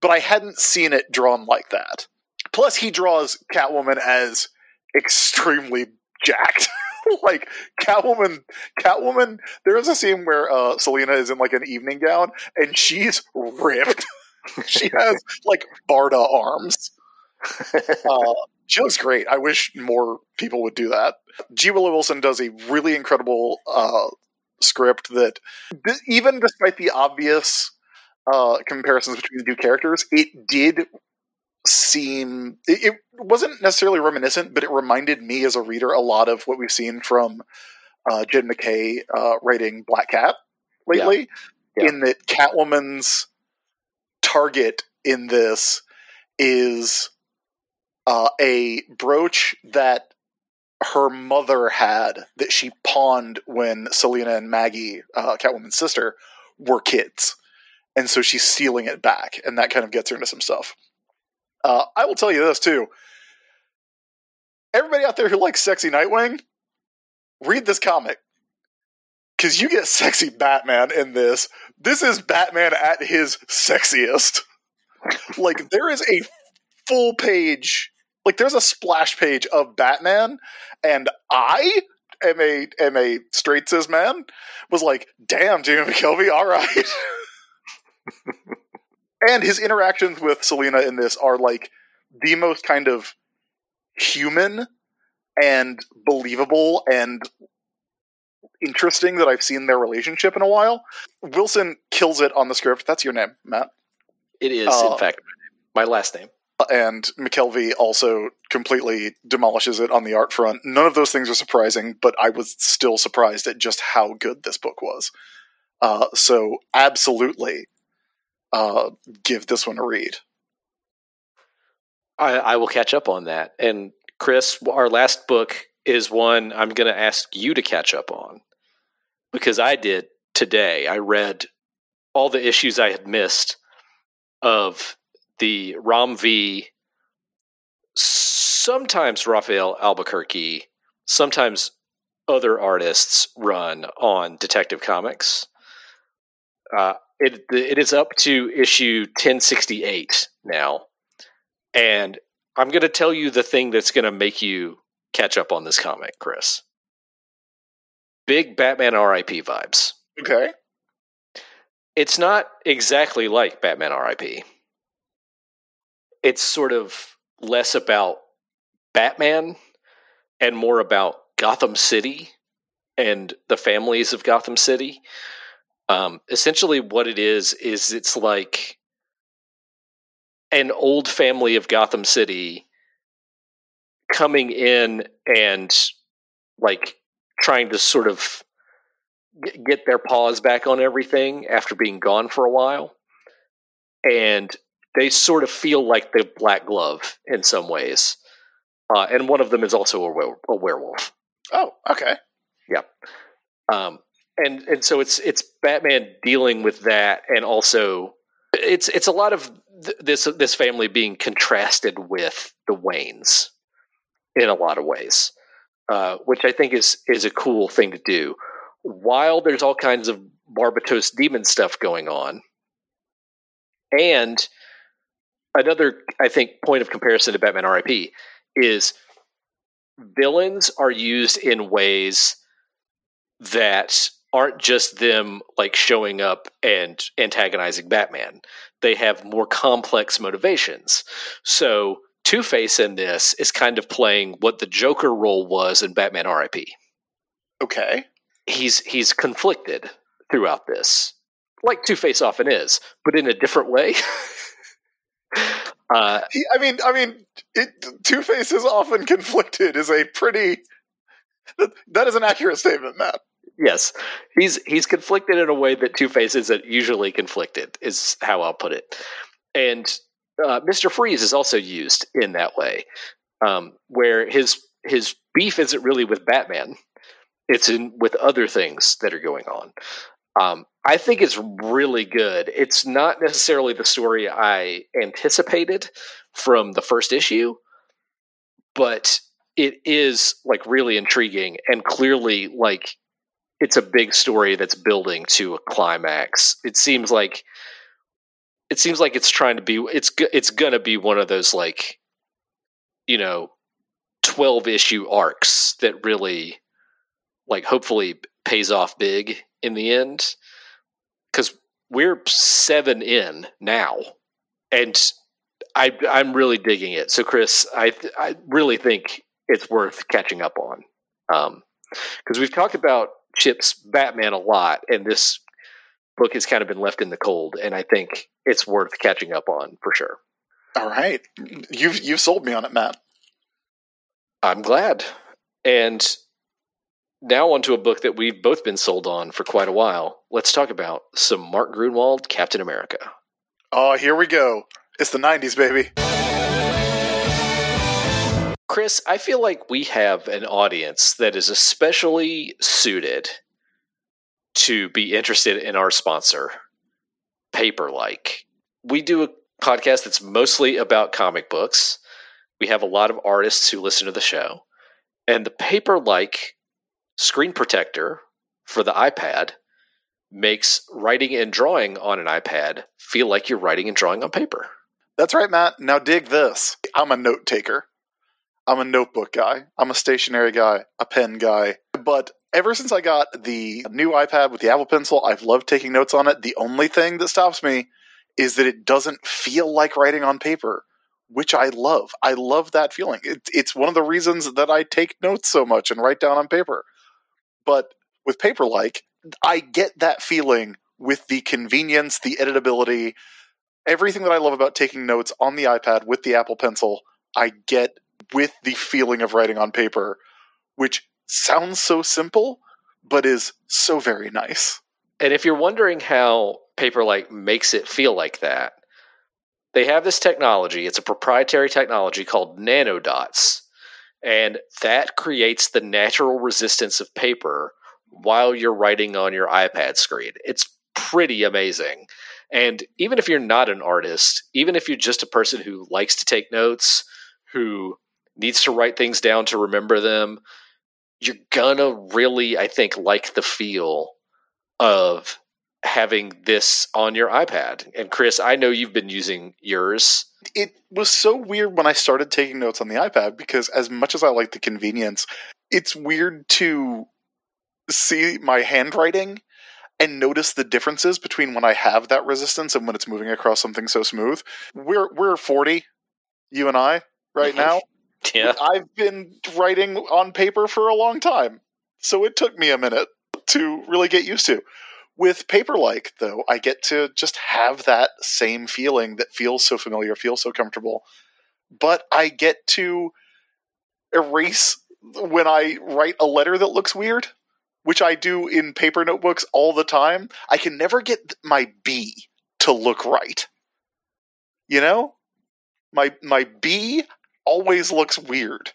But I hadn't seen it drawn like that. Plus, he draws Catwoman as extremely jacked. [laughs] like Catwoman, Catwoman. There is a scene where uh, Selina is in like an evening gown and she's ripped. [laughs] she has like Barda arms. [laughs] Uh, she looks great. I wish more people would do that. G. Willow Wilson does a really incredible uh, script that, th- even despite the obvious uh, comparisons between the two characters, it did seem it, it wasn't necessarily reminiscent, but it reminded me as a reader a lot of what we've seen from uh, Jed MacKay uh, writing Black Cat lately. Yeah. In that Catwoman's target in this is uh, a brooch that her mother had that she pawned when Selina and Maggie, uh, Catwoman's sister, were kids. And so she's stealing it back, and that kind of gets her into some stuff. Uh, I will tell you this too. Everybody out there who likes sexy Nightwing, read this comic. Because you get sexy Batman in this. This is Batman at his sexiest. like, there is a full page, like, there's a splash page of Batman, and I am a, am a straight cis man, was like, damn, Jamie McKelvie, all right. and his interactions with Selina in this are like the most kind of human and believable and interesting that I've seen their relationship in a while. Wilson kills it on the script. That's your name, Matt. It is, Uh, in fact, my last name. And McKelvie also completely demolishes it on the art front. None of those things are surprising, but I was still surprised at just how good this book was. Uh, so, absolutely uh, give this one a read. I, I will catch up on that. And Chris, our last book is one I'm going to ask you to catch up on because I did today. I read all the issues I had missed of the Ram V, sometimes Rafael Albuquerque, sometimes other artists run on Detective Comics. Uh, it it is up to issue 1068 now. And I'm going to tell you the thing that's going to make you catch up on this comic, Chris. Big Batman RIP vibes. Okay. It's not exactly like Batman RIP. It's sort of less about Batman and more about Gotham City and the families of Gotham City. Um, essentially, what it is is it's like an old family of Gotham City coming in and like trying to sort of get their paws back on everything after being gone for a while. And they sort of feel like the black glove in some ways. Uh, and one of them is also a, were- a werewolf. Oh, okay. Um, and and so it's it's Batman dealing with that, and also it's it's a lot of th- this this family being contrasted with the Waynes in a lot of ways, uh, which I think is is a cool thing to do. While there's all kinds of Barbatos demon stuff going on, and another I think point of comparison to Batman RIP is villains are used in ways that aren't just them like showing up and antagonizing Batman. They have more complex motivations. So Two Face in this is kind of playing what the Joker role was in Batman RIP. Okay. He's he's conflicted throughout this, like Two Face often is, but in a different way. [laughs] uh, I mean, I mean, Two Face is often conflicted. Is a pretty that is an accurate statement, Matt yes, he's he's conflicted in a way that Two Face isn't usually conflicted. Is how I'll put it. And uh, Mister Freeze is also used in that way, um, where his his beef isn't really with Batman; it's in with other things that are going on. Um, I think it's really good. It's not necessarily the story I anticipated from the first issue, but it is like really intriguing and clearly like it's a big story that's building to a climax. It seems like it seems like it's trying to be it's it's going to be one of those like you know 12 issue arcs that really like hopefully pays off big in the end cuz we're 7 in now and I I'm really digging it. So Chris, I I really think it's worth catching up on. Um because we've talked about Chip's Batman a lot, and this book has kind of been left in the cold, and I think it's worth catching up on for sure. All right, you've you've sold me on it, Matt. I'm glad, and now onto a book that we've both been sold on for quite a while. Let's talk about some Mark Gruenwald, Captain America. Oh, here we go. It's the '90s, baby. Chris, I feel like we have an audience that is especially suited to be interested in our sponsor, Paperlike. We do a podcast that's mostly about comic books. We have a lot of artists who listen to the show. And the Paperlike screen protector for the iPad makes writing and drawing on an iPad feel like you're writing and drawing on paper. That's right, Matt. Now dig this. I'm a note taker. I'm a notebook guy. I'm a stationary guy, a pen guy. But ever since I got the new iPad with the Apple Pencil, I've loved taking notes on it. The only thing that stops me is that it doesn't feel like writing on paper, which I love. I love that feeling. It, it's one of the reasons that I take notes so much and write down on paper. But with Paperlike, I get that feeling with the convenience, the editability, everything that I love about taking notes on the iPad with the Apple Pencil. I get with the feeling of writing on paper, which sounds so simple, but is so very nice. And if you're wondering how Paperlike makes it feel like that, they have this technology. It's a proprietary technology called nanodots. And that creates the natural resistance of paper while you're writing on your iPad screen. It's pretty amazing. And even if you're not an artist, even if you're just a person who likes to take notes, who needs to write things down to remember them, you're gonna really, I think, like the feel of having this on your iPad. And Chris, I know you've been using yours. It was so weird when I started taking notes on the iPad because, as much as I like the convenience, it's weird to see my handwriting and notice the differences between when I have that resistance and when it's moving across something so smooth. We're we're 40, you and I, right [laughs] now. Yeah. I've been writing on paper for a long time, so it took me a minute to really get used to. With Paperlike, though, I get to just have that same feeling that feels so familiar, feels so comfortable. But I get to erase when I write a letter that looks weird, which I do in paper notebooks all the time. I can never get my B to look right. You know? My my B always looks weird.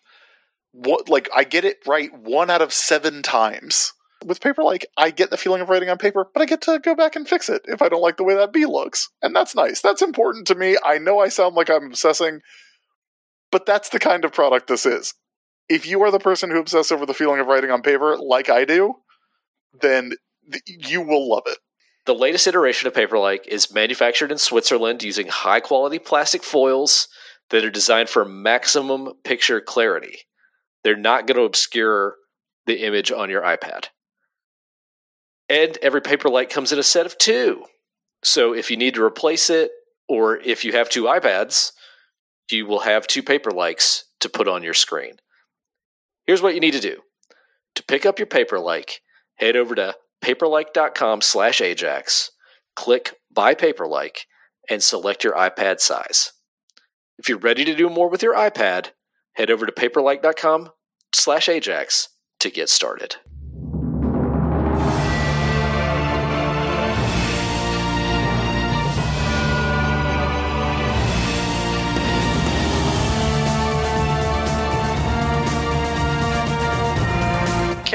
What like I get it right one out of seven times With Paperlike, I get the feeling of writing on paper, but I get to go back and fix it if I don't like the way that B looks. And that's nice. That's important to me. I know I sound like I'm obsessing, but that's the kind of product this is. If you are the person who obsesses over the feeling of writing on paper, like I do, then th- you will love it. The latest iteration of Paperlike is manufactured in Switzerland using high quality plastic foils that are designed for maximum picture clarity. They're not going to obscure the image on your iPad. And every Paperlike comes in a set of two. So if you need to replace it, or if you have two iPads, you will have two Paperlikes to put on your screen. Here's what you need to do. To pick up your Paperlike, head over to paperlike.com slash ajax, click Buy Paperlike, and select your iPad size. If you're ready to do more with your iPad, head over to paperlike.com slash ajax to get started.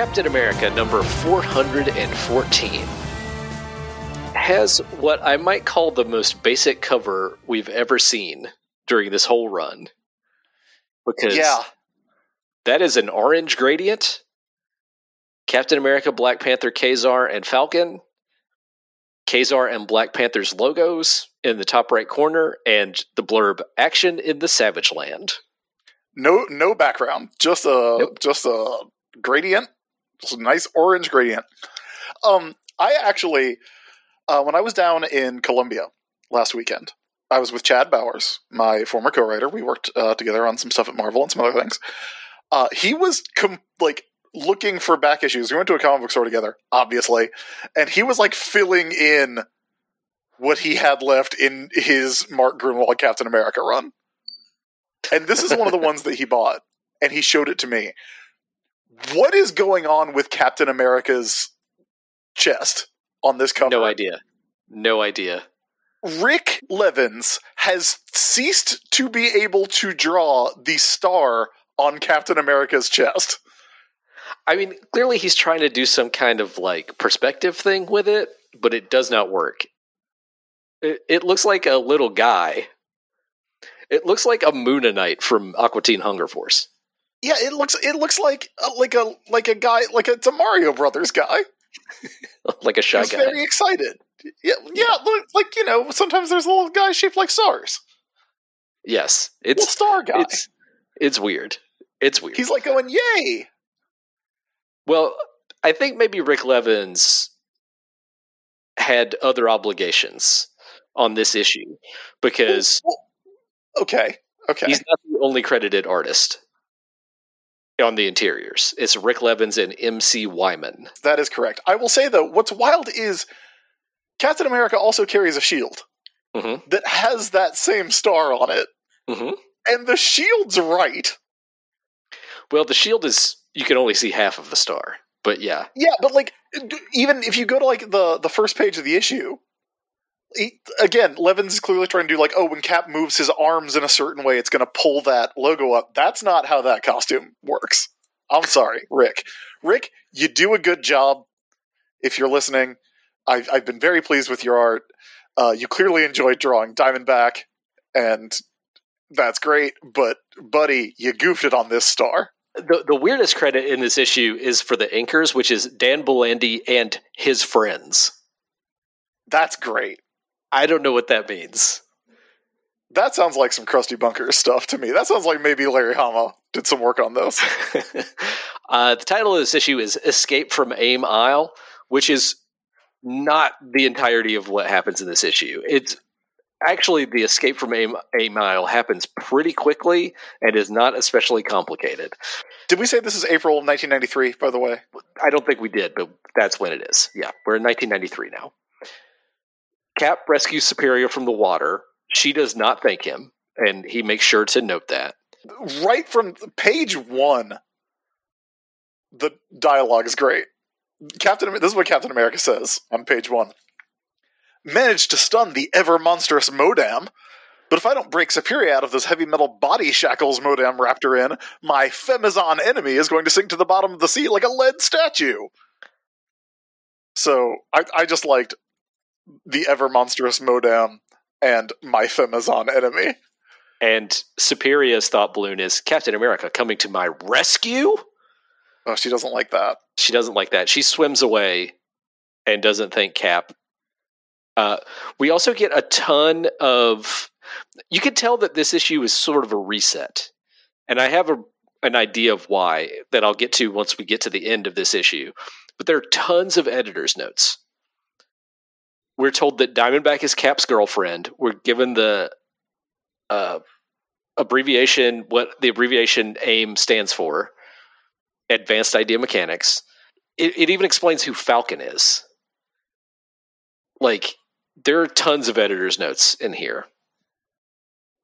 Captain America number 414 has what I might call the most basic cover we've ever seen during this whole run. Because Yeah. that is an orange gradient. Captain America, Black Panther, Ka-Zar, and Falcon. Ka-Zar and Black Panther's logos in the top right corner, and the blurb action in the Savage Land. No no background. Just a Nope. just a gradient. Just a nice orange gradient. Um I actually uh, when I was down in Colombia last weekend, I was with Chad Bowers, my former co-writer. We worked uh, together on some stuff at Marvel and some other things. Uh, he was com- like looking for back issues. We went to a comic book store together, obviously, and he was like filling in what he had left in his Mark Gruenwald Captain America run. And this is one of the ones that he bought, and he showed it to me. What is going on with Captain America's chest on this cover? No idea. No idea. Rik Levins has ceased to be able to draw the star on Captain America's chest. I mean, clearly he's trying to do some kind of like perspective thing with it, but it does not work. It, it looks like a little guy. It looks like a Mooninite from Aqua Teen Hunger Force. Yeah, it looks it looks like uh, like a like a guy like a, it's a Mario Brothers guy. [laughs] like a shy He's guy. very excited. Yeah, yeah, look, like you know, sometimes there's a little guy shaped like stars. yes, Little it's star guy. it's it's weird. It's weird. He's like going, "Yay!" Well, I think maybe Rik Levins had other obligations on this issue because Okay, okay. he's not the only credited artist on the interiors. It's Rik Levins and MC Wyman. That is correct. I will say though, what's wild is Captain America also carries a shield Mhm. that has that same star on it, hmm and the shield's right. Well, the shield is you can only see half of the star, but yeah, Yeah, but like even if you go to like the the first page of the issue, he, again, Levins clearly trying to do like, oh, when Cap moves his arms in a certain way, it's going to pull that logo up. That's not how that costume works. I'm sorry, Rick. Rick, you do a good job. If you're listening, I've, I've been very pleased with your art. Uh, you clearly enjoyed drawing Diamondback, and that's great. But buddy, you goofed it on this star. the the weirdest credit in this issue is for the inkers, which is Dan Belandi and his friends. That's great. I don't know what that means. That sounds like some crusty bunker stuff to me. That sounds like maybe Larry Hama did some work on this. [laughs] uh, the title of this issue is Escape from Aim Isle, which is not the entirety of what happens in this issue. It's actually the escape from Aim, Aim Isle happens pretty quickly and is not especially complicated. Did we say this is April of 1993, by the way? I don't think we did, but that's when it is. Yeah, we're in 1993 now. Cap rescues Superior from the water. She does not thank him, and he makes sure to note that. Right from page one, the dialogue is great. Captain, this is what Captain America says on page one. Managed to stun the ever monstrous MODAM, but if I don't break Superior out of those heavy metal body shackles MODAM wrapped her in, my Femizon enemy is going to sink to the bottom of the sea like a lead statue. So I, I just liked the ever monstrous MODAM and my Femizon enemy. And superior's thought balloon is Captain America coming to my rescue. Oh, she doesn't like that. She doesn't like that. She swims away and doesn't thank Cap. Uh, we also get a ton of. You can tell that this issue is sort of a reset, and I have a an idea of why that I'll get to once we get to the end of this issue. But there are tons of editors' notes. We're told that Diamondback is Cap's girlfriend. We're given the uh, abbreviation, what the abbreviation AIM stands for, Advanced Idea Mechanics. It, it even explains who Falcon is. Like, there are tons of editors' notes in here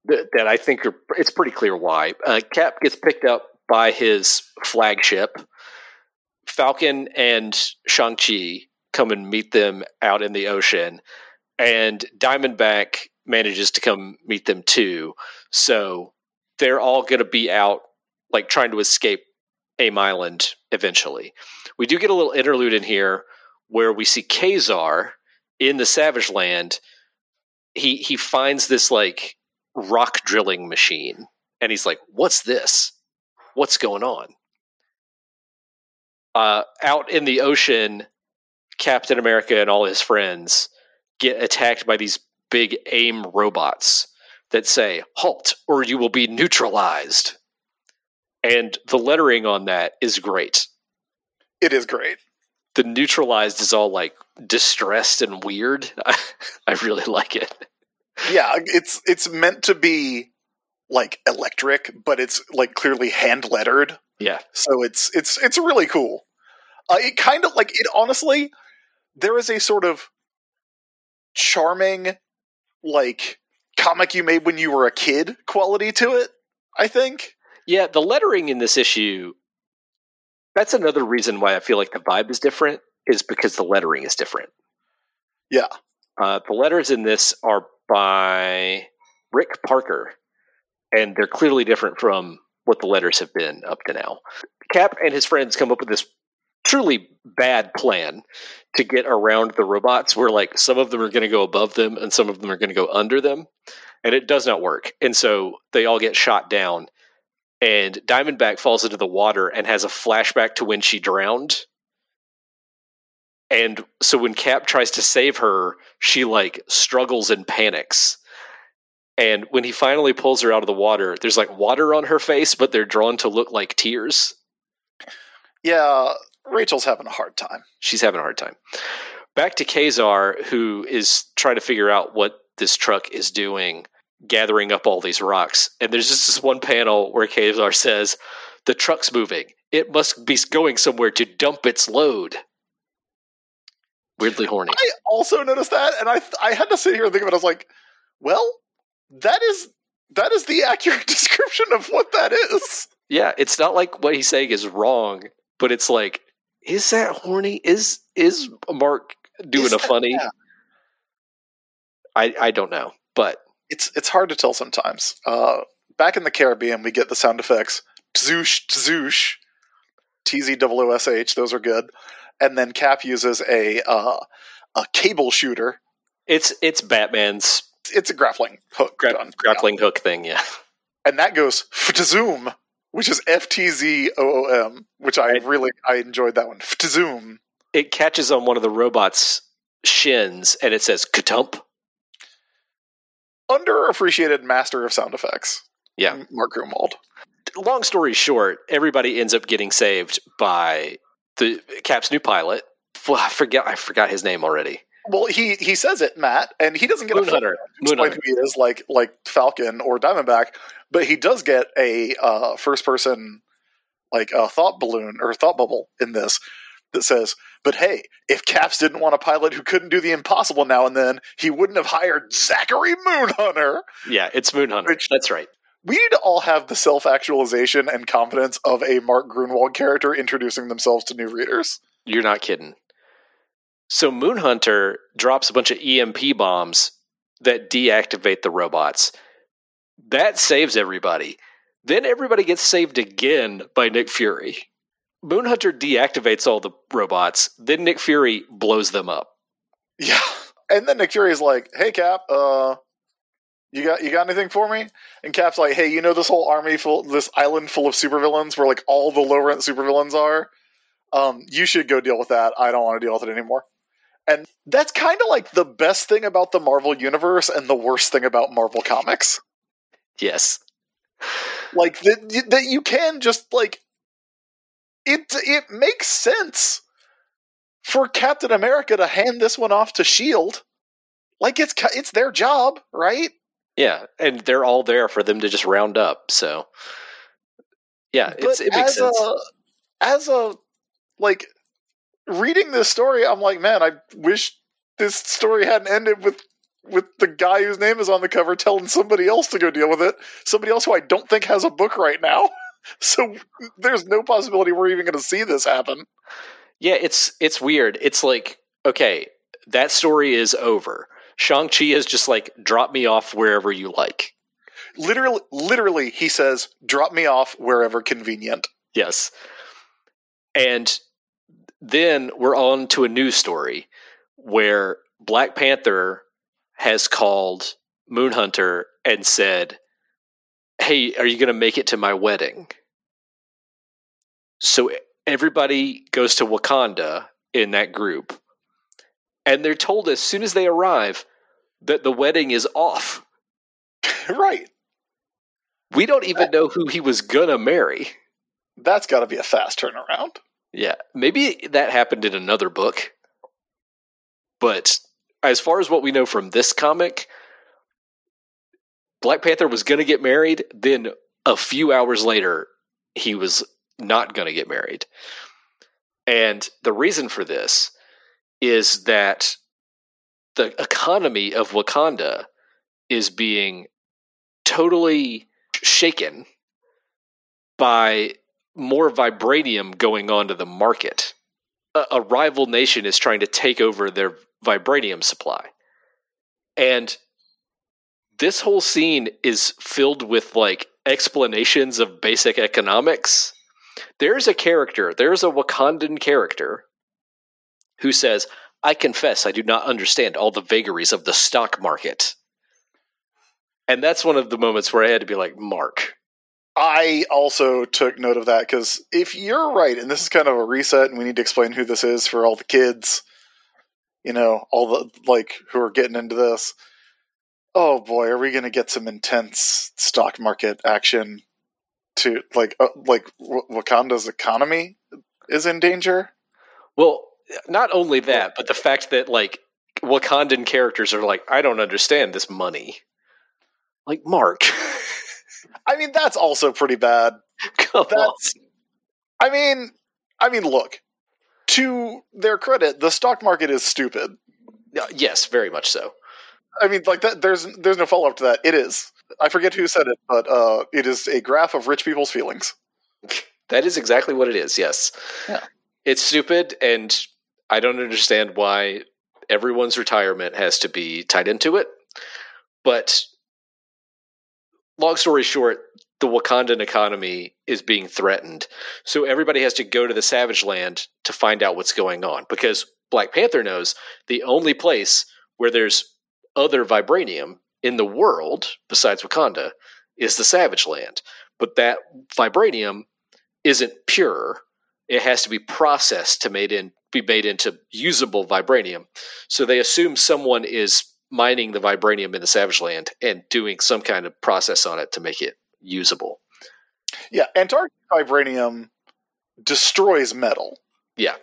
that, that I think are, it's pretty clear why. Uh, Cap gets picked up by his flagship. Falcon and Shang-Chi come and meet them out in the ocean, and Diamondback manages to come meet them too. So they're all going to be out, like trying to escape AIM Island eventually. We do get a little interlude in here where we see Ka-Zar in the Savage Land. He he finds this like rock drilling machine, and he's like, "What's this? What's going on?" Uh, out in the ocean, Captain America and all his friends get attacked by these big AIM robots that say, halt, or you will be neutralized. And the lettering on that is great. It is great. The neutralized is all like distressed and weird. I, [laughs] I really like it. Yeah, it's it's meant to be like electric, but it's like clearly hand lettered. Yeah. So it's it's it's really cool. Uh, it kind of like it honestly there is a sort of charming like comic you made when you were a kid quality to it, I think. Yeah, the lettering in this issue that's another reason why I feel like the vibe is different is because the lettering is different. Yeah. Uh, the letters in this are by Rick Parker, and they're clearly different from what the letters have been up to now. Cap and his friends come up with this truly bad plan to get around the robots where like some of them are going to go above them and some of them are going to go under them and it does not work. And so they all get shot down and diamondback falls into the water and has a flashback to when she drowned. And so when cap tries to save her she like struggles and panics. And when he finally pulls her out of the water there's like water on her face but they're drawn to look like tears. Yeah, Rachel's having a hard time. she's having a hard time. Back to Ka-Zar, who is trying to figure out what this truck is doing, gathering up all these rocks. And there's just this one panel where Ka-Zar says, The truck's moving. It must be going somewhere to dump its load. Weirdly horny. I also noticed that, and I I had to sit here and think about. it. I was like, well, that is that is the accurate [laughs] description of what that is. Yeah, it's not like what he's saying is wrong, but it's like, is that horny? Is is Mark doing Is a that- funny? yeah. I I don't know, but It's it's hard to tell sometimes. Uh, back in the Caribbean, we get the sound effects tzoosh tzoosh, t z o s h. Those are good. And then Cap uses a uh, a cable shooter. it's it's Batman's It's a grappling hook gra- grappling hook thing. Yeah. and that goes to zoom, which is F T Z O O M, which I Right. really I enjoyed that one. [laughs] zoom. it catches on one of the robot's shins and it says katump. Underappreciated master of sound effects. Yeah. Mark Gruenwald. Long story short, everybody ends up getting saved by the Cap's new pilot. I forget I forgot his name already. Well, he he says it, Matt, and he doesn't get a full Moonhunter. explain Moonhunter. who he is, like like Falcon or Diamondback, but he does get a uh, first person like a thought balloon or thought bubble in this that says, "But hey, if Caps didn't want a pilot who couldn't do the impossible now and then, he wouldn't have hired Zachary Moonhunter." Yeah, it's Moonhunter. Which- That's right. We need to all have the self actualization and confidence of a Mark Gruenwald character introducing themselves to new readers. You're not kidding. So Moonhunter drops a bunch of EMP bombs that deactivate the robots. That saves everybody. Then everybody gets saved again by Nick Fury. Moonhunter deactivates all the robots. Then Nick Fury blows them up. Yeah. And then Nick Fury's like, "Hey Cap, uh you got you got anything for me?" And Cap's like, "Hey, you know this whole army full this island full of supervillains where like all the low rent supervillains are? Um you should go deal with that. I don't want to deal with it anymore." And that's kind of like the best thing about the Marvel universe and the worst thing about Marvel comics. Yes. Like that that you can just like it it makes sense for Captain America to hand this one off to Shield. Like it's it's their job, right? Yeah, and they're all there for them to just round up. So, yeah, it's, it makes as sense. a as a like reading this story, I'm like, man, I wish this story hadn't ended with with the guy whose name is on the cover telling somebody else to go deal with it. Somebody else who I don't think has a book right now. [laughs] So there's no possibility we're even going to see this happen. yeah, it's it's weird. It's like okay, that story is over. Shang Chi is just like drop me off wherever you like. Literally, literally, he says, "Drop me off wherever convenient." Yes, and then we're on to a news story where Black Panther has called Moonhunter and said, Hey, are you going to make it to my wedding? So everybody goes to Wakanda in that group, and they're told as soon as they arrive that the wedding is off. [laughs] right. We don't even know who he was going to marry. That's got to be a fast turnaround. Yeah, maybe that happened in another book. But as far as what we know from this comic, Black Panther was going to get married, then a few hours later, he was not going to get married. And the reason for this is that the economy of Wakanda is being totally shaken by more vibranium going onto the market. A, a rival nation is trying to take over their vibranium supply. And this whole scene is filled with like explanations of basic economics. There's a character, there's a Wakandan character who says, I confess I do not understand all the vagaries of the stock market. And that's one of the moments where I had to be like, Mark, I also took note of that because if you're right, and this is kind of a reset, and we need to explain who this is for all the kids, you know, all the like who are getting into this. Oh boy, are we going to get some intense stock market action? To like, uh, like w- Wakanda's economy is in danger. Well, not only that, but the fact that like Wakandan characters are like, I don't understand this money. Like Mark, [laughs] I mean, that's also pretty bad. come on. That's. I mean, I mean, look. To their credit, the stock market is stupid. Uh, Yes, very much so. I mean, like that. There's there's no follow up to that. It is. I forget who said it, but uh, it is a graph of rich people's feelings. That is exactly what it is. Yes, Yeah. it's stupid, and I don't understand why everyone's retirement has to be tied into it. But long story short, the Wakandan economy is being threatened, so everybody has to go to the Savage Land to find out what's going on. Because Black Panther knows the only place where there's other vibranium in the world besides Wakanda is the Savage Land. But that vibranium isn't pure. It has to be processed to made in be made into usable vibranium. So they assume someone is mining the vibranium in the Savage Land and doing some kind of process on it to make it usable. Yeah, Antarctic vibranium destroys metal, Yeah.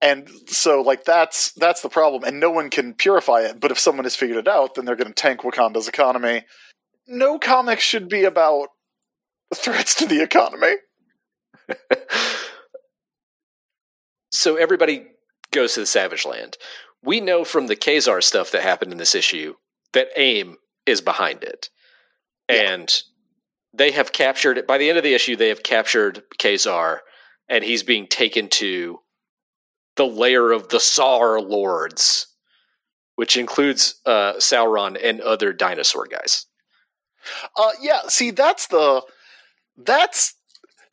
and so like that's that's the problem, and no one can purify it. But if someone has figured it out, then they're going to tank Wakanda's economy. No comic should be about threats to the economy. [laughs] so everybody goes to the Savage Land. We know from the Ka-Zar stuff that happened in this issue that AIM is behind it. And they have captured it. By the end of the issue, they have captured Ka-Zar, and he's being taken to the lair of the Sar Lords, which includes uh, Sauron and other dinosaur guys. Uh, yeah, see, that's the that's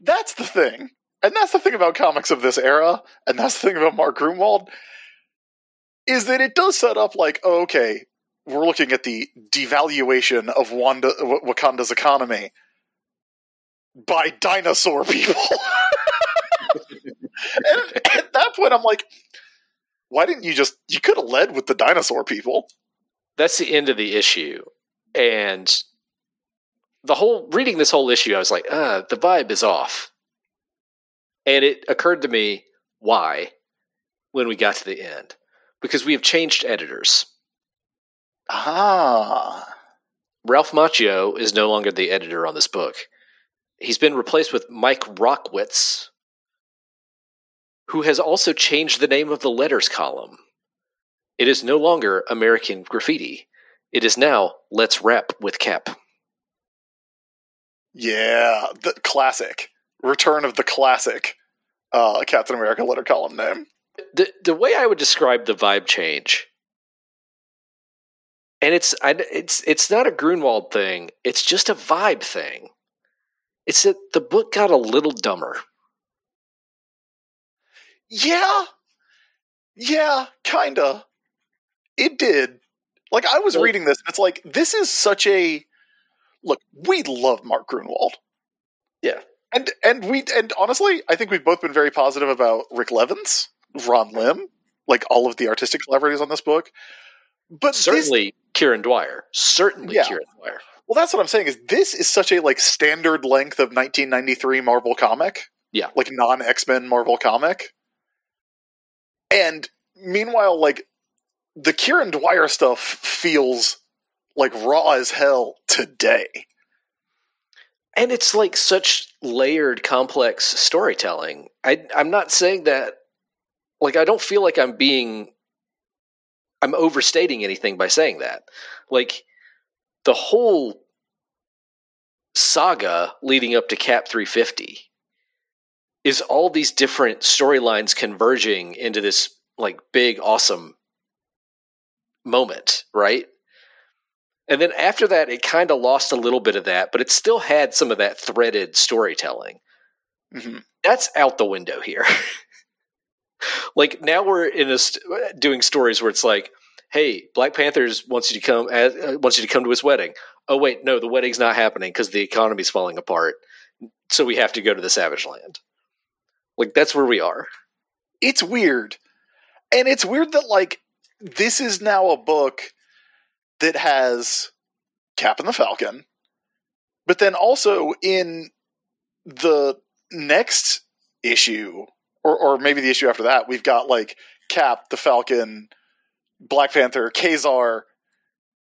that's the thing. and that's the thing about comics of this era, and that's the thing about Mark Gruenwald, is that it does set up like, oh, okay, we're looking at the devaluation of Wanda, Wakanda's economy by dinosaur [laughs] people. and at that point, I'm like, why didn't you just? You could have led with the dinosaur people. That's the end of the issue, and the whole reading this whole issue, I was like, uh, the vibe is off. And it occurred to me why when we got to the end. Because we have changed editors. Ah. Ralph Macchio is no longer the editor on this book. He's been replaced with Mike Rockwitz, who has also changed the name of the letters column. It is no longer American Graffiti. It is now Let's Rap with Cap. Yeah, the classic return of the classic uh, Captain America letter column name. The the way I would describe the vibe change, and it's I, it's it's not a Gruenwald thing. It's just a vibe thing. It's that the book got a little dumber. Yeah, yeah, kinda. It did. Like I was well, reading this, and it's like this is such a look, we love Mark Gruenwald. Yeah. And and we and honestly, I think we've both been very positive about Rik Levins, Ron Lim, like all of the artistic collaborators on this book. But certainly this, Kieron Dwyer. Certainly yeah. Kieron Dwyer. Well, that's what I'm saying. Is this is such a like standard length of 1993 Marvel comic? Yeah, like non X Men Marvel comic. And meanwhile, like the Kieron Dwyer stuff feels like raw as hell today. And it's like such layered, complex storytelling. I, I'm not saying that, like, I don't feel like I'm being, I'm overstating anything by saying that. Like, the whole saga leading up to Cap 350 is all these different storylines converging into this, like, big, awesome moment, right? And then after that, it kind of lost a little bit of that, but it still had some of that threaded storytelling. Mm-hmm. That's out the window here. [laughs] like now we're in a st- doing stories where it's like, hey, Black Panthers wants you to come as, uh, wants you to come to his wedding. Oh wait, no, the wedding's not happening because the economy's falling apart. So we have to go to the Savage Land. Like that's where we are. It's weird, and it's weird that like this is now a book that has Cap and the Falcon, but then also in the next issue, or, or maybe the issue after that, we've got like Cap, the Falcon, Black Panther, Ka-Zar,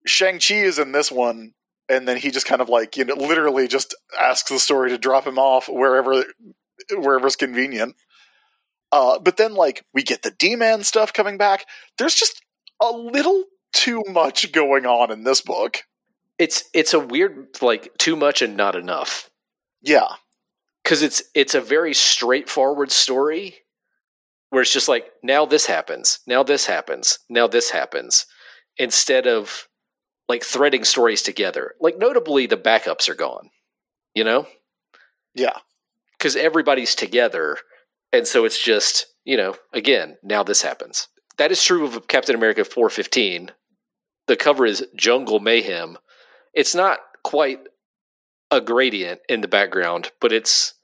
Shang-Chi is in this one, and then he just kind of like, you know, literally just asks the story to drop him off wherever wherever's convenient. Uh, but then like we get the D-Man stuff coming back. There's just a little too much going on in this book. It's it's a weird like too much and not enough. Yeah. Cuz it's it's a very straightforward story where it's just like now this happens, now this happens, now this happens instead of like threading stories together. Like notably the backups are gone. You know? Yeah. Cuz everybody's together and so it's just, you know, again, now this happens. That is true of Captain America 415 the cover is Jungle Mayhem. It's not quite a gradient in the background, but it's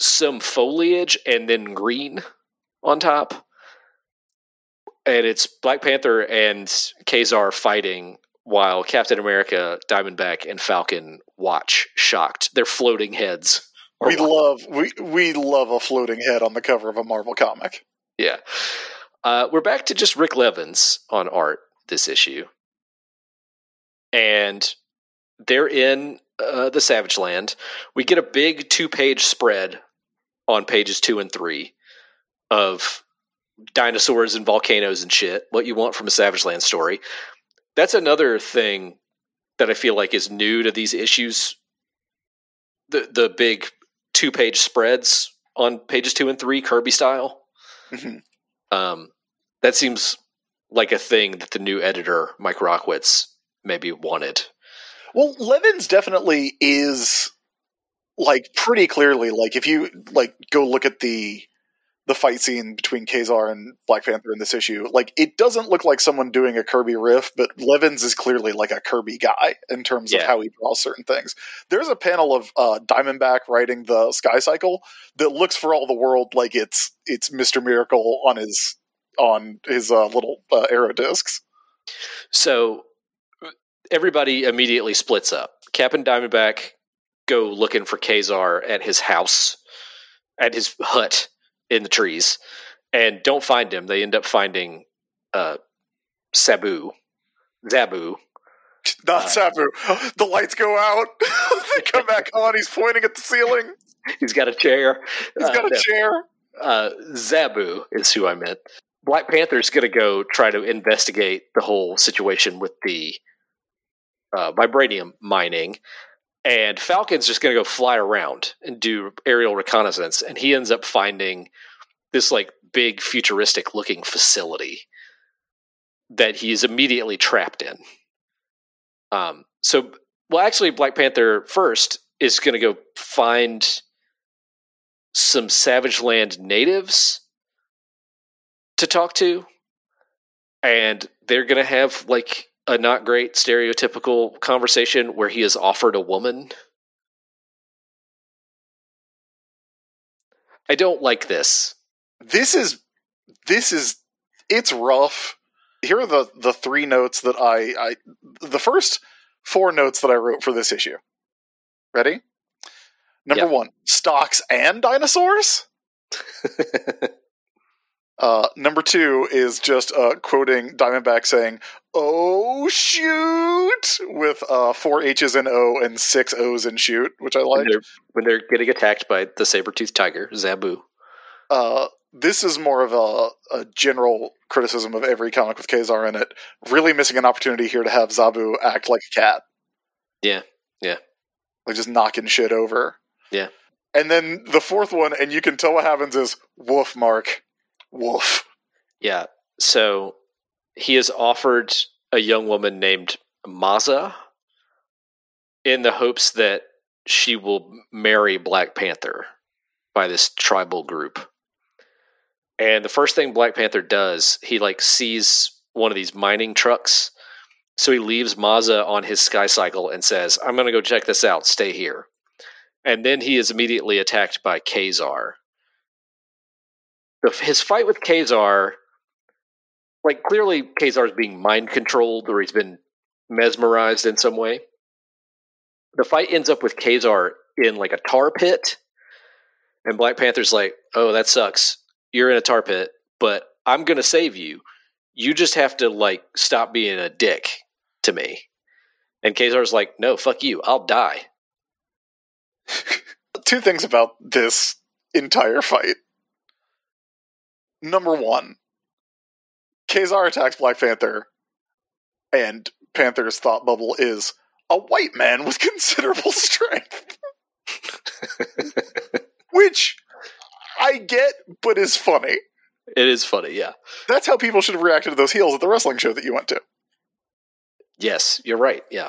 some foliage and then green on top. And it's Black Panther and Ka-Zar fighting while Captain America, Diamondback, and Falcon watch shocked. Their floating heads. We love we we love a floating head on the cover of a Marvel comic. Yeah. Uh, we're back to just Rik Levins on art this issue. And they're in uh, the Savage Land. We get a big two page spread on pages two and three of dinosaurs and volcanoes and shit. What you want from a Savage Land story. That's another thing that I feel like is new to these issues. The the big two page spreads on pages two and three, Kirby style. Mm-hmm. Um, that seems like a thing that the new editor Mike Rockwitz maybe wanted. Well, Levins definitely is like pretty clearly, like if you like go look at the the fight scene between Ka-Zar and Black Panther in this issue, like it doesn't look like someone doing a Kirby riff, but Levins is clearly like a Kirby guy in terms of how he draws certain things. There's a panel of uh, Diamondback riding the Sky Cycle that looks for all the world like it's it's Mister Miracle on his on his uh, little uh, arrow discs. So everybody immediately splits up. Cap and Diamondback go looking for Ka-Zar at his house, at his hut in the trees, and don't find him. They end up finding uh, Sabu, Zabu. [laughs] Not Uh, Sabu. [gasps] The lights go out. [laughs] they come back [laughs] on. He's pointing at the ceiling. He's got a chair. He's got a no. chair. uh, Zabu is who I meant. Black Panther's going to go try to investigate the whole situation with the uh, vibranium mining, and Falcon's just going to go fly around and do aerial reconnaissance, and he ends up finding this like big futuristic looking facility that he's immediately trapped in. Um, so, well, actually, Black Panther first is going to go find some Savage Land natives to talk to, and they're going to have like a not great stereotypical conversation where he is offered a woman. I don't like this. This is this is it's rough. Here are the the three notes that I I the first four notes that I wrote for this issue. Ready? Number Yeah. one, stocks and dinosaurs. [laughs] Uh, number two is just uh, quoting Diamondback saying, "Oh shoot!" with uh, four H's in O and six O's in shoot, which I when like. they're when they're getting attacked by the saber-toothed tiger, Zabu. Uh, this is more of a, a general criticism of every comic with Ka-Zar in it. Really missing an opportunity here to have Zabu act like a cat. Yeah, yeah. Like just knocking shit over. Yeah. And then the fourth one, and you can tell what happens is woof, Mark. Woof. Yeah. So he is offered a young woman named Maza in the hopes that she will marry Black Panther by this tribal group. And the first thing Black Panther does, he like sees one of these mining trucks. So he leaves Maza on his sky cycle and says, I'm going to go check this out. Stay here. And then he is immediately attacked by Ka-Zar. His fight with Ka-Zar, like clearly Ka-Zar is being mind controlled or he's been mesmerized in some way. The fight ends up with Ka-Zar in like a tar pit. And Black Panther's like, oh, that sucks. You're in a tar pit, but I'm to save you. You just have to like stop being a dick to me. And Ka-Zar's like, no, fuck you. I'll die. [laughs] Two things about this entire fight. Number one, Ka-Zar attacks Black Panther, and Panther's thought bubble is a white man with [laughs] considerable strength. [laughs] Which I get, but is funny. It is funny, yeah. That's how people should have reacted to those heels at the wrestling show that you went to. Yes, you're right. Yeah.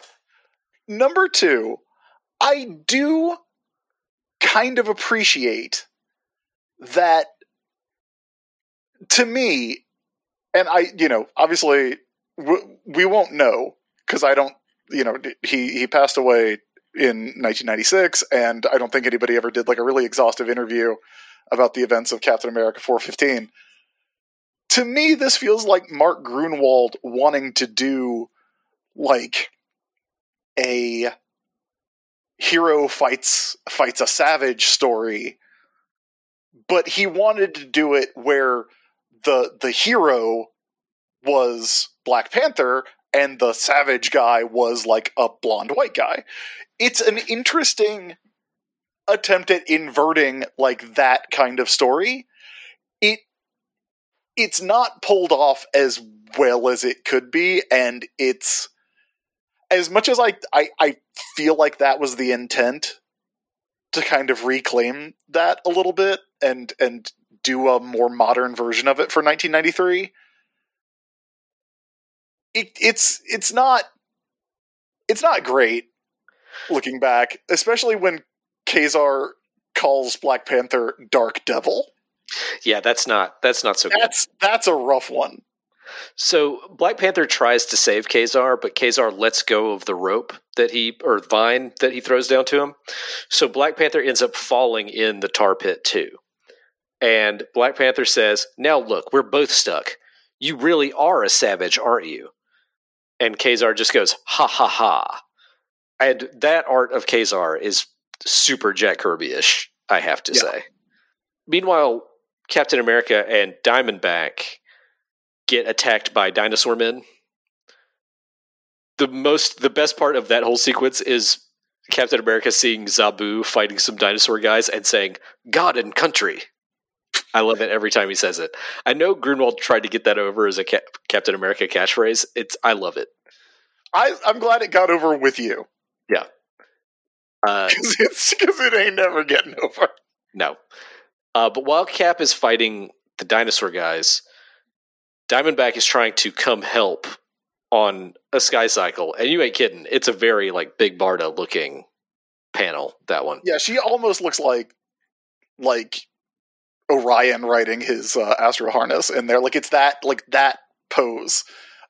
Number two, I do kind of appreciate that to me, and I, you know, obviously we won't know because I don't, you know, he he passed away in 1996, and I don't think anybody ever did like a really exhaustive interview about the events of Captain America 415. To me, this feels like Mark Gruenwald wanting to do like a hero fights fights a savage story but he wanted to do it where the the hero was Black Panther and the savage guy was like a blonde white guy. It's an interesting attempt at inverting like that kind of story. It it's not pulled off as well as it could be and it's as much as I, I I feel like that was the intent to kind of reclaim that a little bit and and do a more modern version of it for 1993 it, it's it's not it's not great looking back especially when Ka-Zar calls Black Panther Dark Devil. Yeah, that's not that's not so good. That's that's a rough one. So Black Panther tries to save Ka-Zar, but Ka-Zar lets go of the rope that he or vine that he throws down to him. So Black Panther ends up falling in the tar pit too. And Black Panther says, "Now look, we're both stuck. You really are a savage, aren't you?" And Ka-Zar just goes, "Ha ha ha." And that art of Ka-Zar is super Jack Kirby-ish, I have to Yeah. say. Meanwhile, Captain America and Diamondback get attacked by dinosaur men. The most the best part of that whole sequence is Captain America seeing Zabu fighting some dinosaur guys and saying "God and country." I love it every time he says it. I know Gruenwald tried to get that over as a Cap- Captain America catchphrase. It's I love it. I, I'm glad it got over with you Yeah. Uh, because it's because it ain't never getting over. No. Uh, but while Cap is fighting the dinosaur guys, Diamondback is trying to come help on a sky cycle. And you ain't kidding. It's a very like big Barda looking panel, that one. Yeah, she almost looks like like Orion riding his uh, astro harness in there. Like it's that like that pose,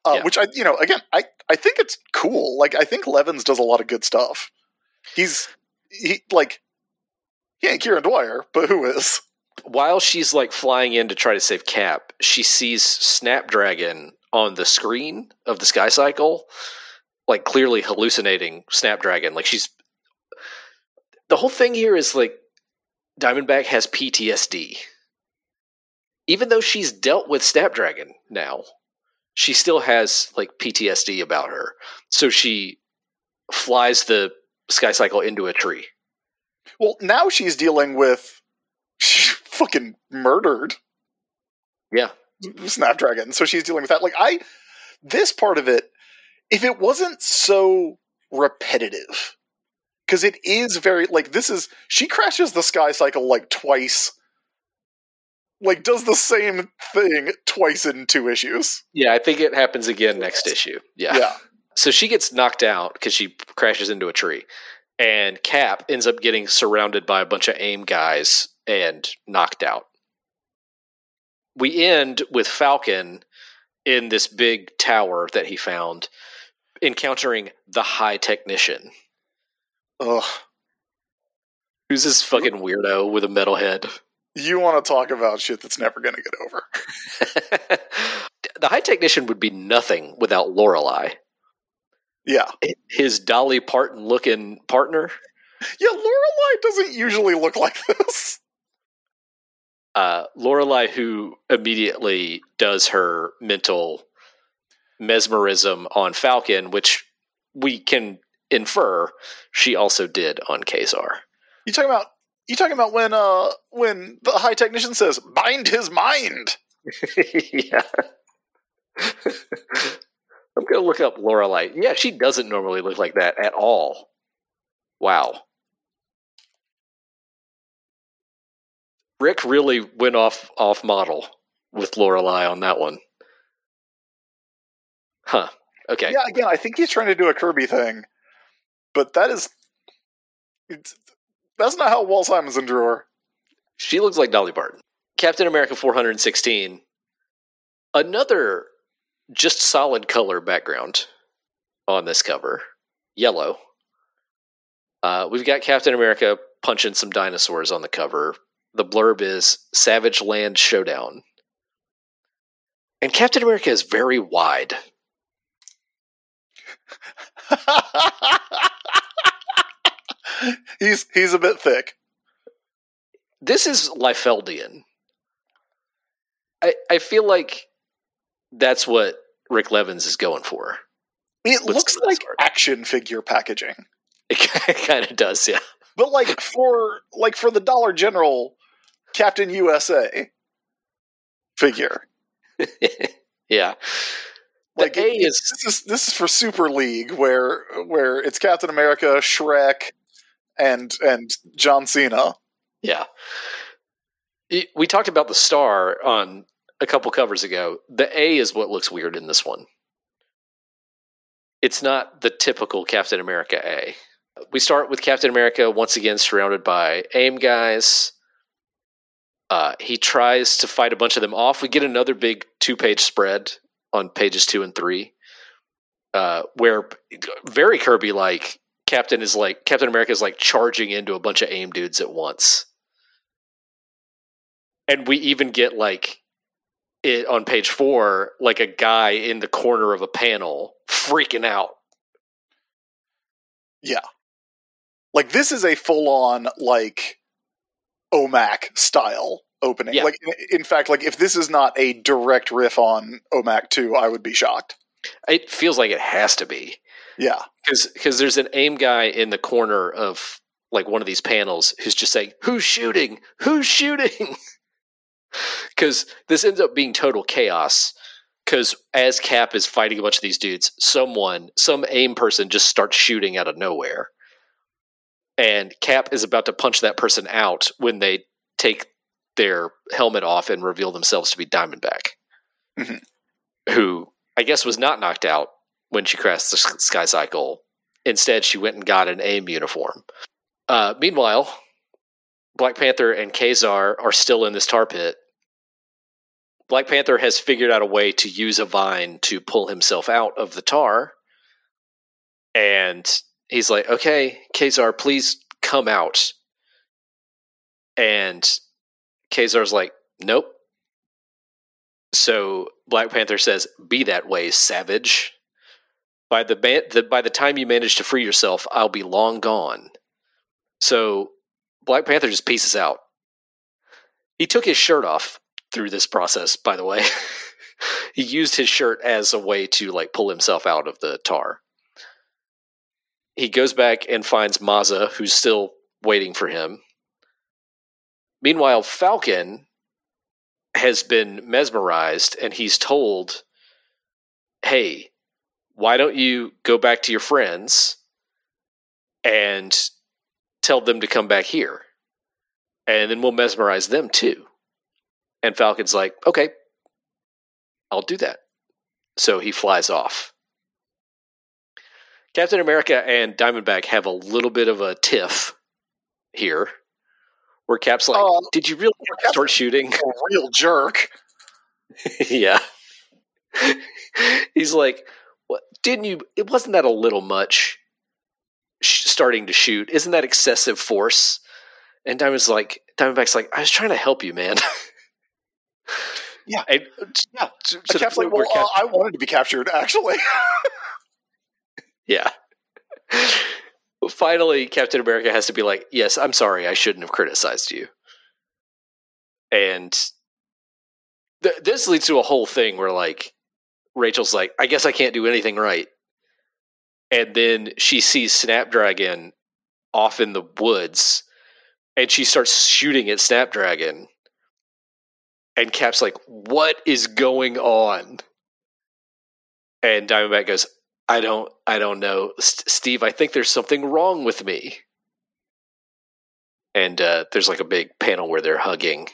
uh, Yeah. which I you know again I I think it's cool. Like I think Levins does a lot of good stuff. He's he like he ain't Kieron Dwyer, but who is? While she's like flying in to try to save Cap, she sees Snapdragon on the screen of the sky cycle, like clearly hallucinating Snapdragon. Like she's the whole thing here is like Diamondback has PTSD. Even though she's dealt with Snapdragon now, she still has like PTSD about her. So she flies the sky cycle into a tree. Well, now she's dealing with [laughs] fucking murdered Yeah. Snapdragon. So she's dealing with that. Like I this part of it, if it wasn't so repetitive, because it is very like this is she crashes the sky cycle like twice. Like does the same thing twice in two issues. Yeah, I think it happens again next issue. Yeah. Yeah. So she gets knocked out because she crashes into a tree. And Cap ends up getting surrounded by a bunch of AIM guys and knocked out. We end with Falcon in this big tower that he found, encountering the High Technician, Ugh. who's this fucking weirdo with a metal head. You want to talk about shit that's never gonna get over. [laughs] the High Technician would be nothing without Lorelei, Yeah. his Dolly Parton looking partner. Yeah, Lorelei doesn't usually look like this. uh, Lorelei, who immediately does her mental mesmerism on Falcon, which we can infer she also did on Kazar. You talking about you talking about when uh when the high technician says bind his mind. [laughs] yeah. I'm gonna look up Lorelei. Yeah, she doesn't normally look like that at all. Wow. Rik really went off off model with Lorelei on that one. Huh. Okay. Yeah, again, I think he's trying to do a Kirby thing, but that is that's not how Walt Simonson in her. She looks like Dolly Parton. Captain America 416. Another just solid color background on this cover. Yellow. Uh, we've got Captain America punching some dinosaurs on the cover. The blurb is Savage Land Showdown. And Captain America is very wide. [laughs] he's he's a bit thick. This is Liefeldian. I, I feel like that's what Rik Levins is going for. It looks like art. action figure packaging, [laughs] It kind of does, yeah. but like for like for the Dollar General Captain USA figure. [laughs] yeah. Like A it- is this is this is for Super League where where it's Captain America, Shrek, and and John Cena. yeah. We talked about the star on a couple covers ago. The A is what looks weird in this one. It's not the typical Captain America A. We start with Captain America once again surrounded by AIM guys. Uh, he tries to fight a bunch of them off. We get another big two page spread on pages two and three, uh, where very Kirby like Captain is like Captain America is like charging into a bunch of AIM dudes at once, and we even get like it on page four, like a guy in the corner of a panel freaking out. Yeah. Like this is a full on like OMAC style opening. Yeah. Like in- in fact, like if this is not a direct riff on OMAC 2, I would be shocked. It feels like it has to be Yeah. because there's an aim guy in the corner of like one of these panels who's just saying, "Who's shooting? Who's shooting?" [laughs] Because this ends up being total chaos. Because as Cap is fighting a bunch of these dudes, someone, some aim person, just starts shooting out of nowhere, and Cap is about to punch that person out when they take their helmet off and reveal themselves to be Diamondback, Mhm. who I guess was not knocked out when she crashed the Sky Cycle. Instead, she went and got an AIM uniform. Uh, meanwhile, Black Panther and Ka-Zar are still in this tar pit. Black Panther has figured out a way to use a vine to pull himself out of the tar. And he's like, okay, Ka-Zar, please come out. And Ka-Zar's like, nope. So Black Panther says, "Be that way, savage." By the, man- the by the time you manage to free yourself, I'll be long gone. So Black Panther just pieces out. He took his shirt off through this process, by the way. [laughs] he used his shirt as a way to like pull himself out of the tar. He goes back and finds Maza, who's still waiting for him. Meanwhile, Falcon has been mesmerized and he's told, Hey, why don't you go back to your friends and tell them to come back here? And then we'll mesmerize them too. And Falcon's like, Okay, I'll do that. So he flies off. Captain America and Diamondback have a little bit of a tiff here, where Cap's like, Oh. Did you really start shooting? A real jerk. [laughs] yeah. He's like, "What? Didn't you? It wasn't that a little much? Sh- starting to shoot, isn't that excessive force?" And Diamond's like, Diamondback's like, "I was trying to help you, man." [laughs] Yeah. And, Yeah. to, to like, well, uh, I wanted to be captured, actually. [laughs] yeah. [laughs] Finally, Captain America has to be like, "Yes, I'm sorry. I shouldn't have criticized you." And th- this leads to a whole thing where, like, Rachel's like, "I guess I can't do anything right," and then she sees Snapdragon off in the woods, and she starts shooting at Snapdragon. And Cap's like, "What is going on?" And Diamondback goes, I don't I don't know. St- Steve, I think there's something wrong with me. And uh, there's like a big panel where they're hugging,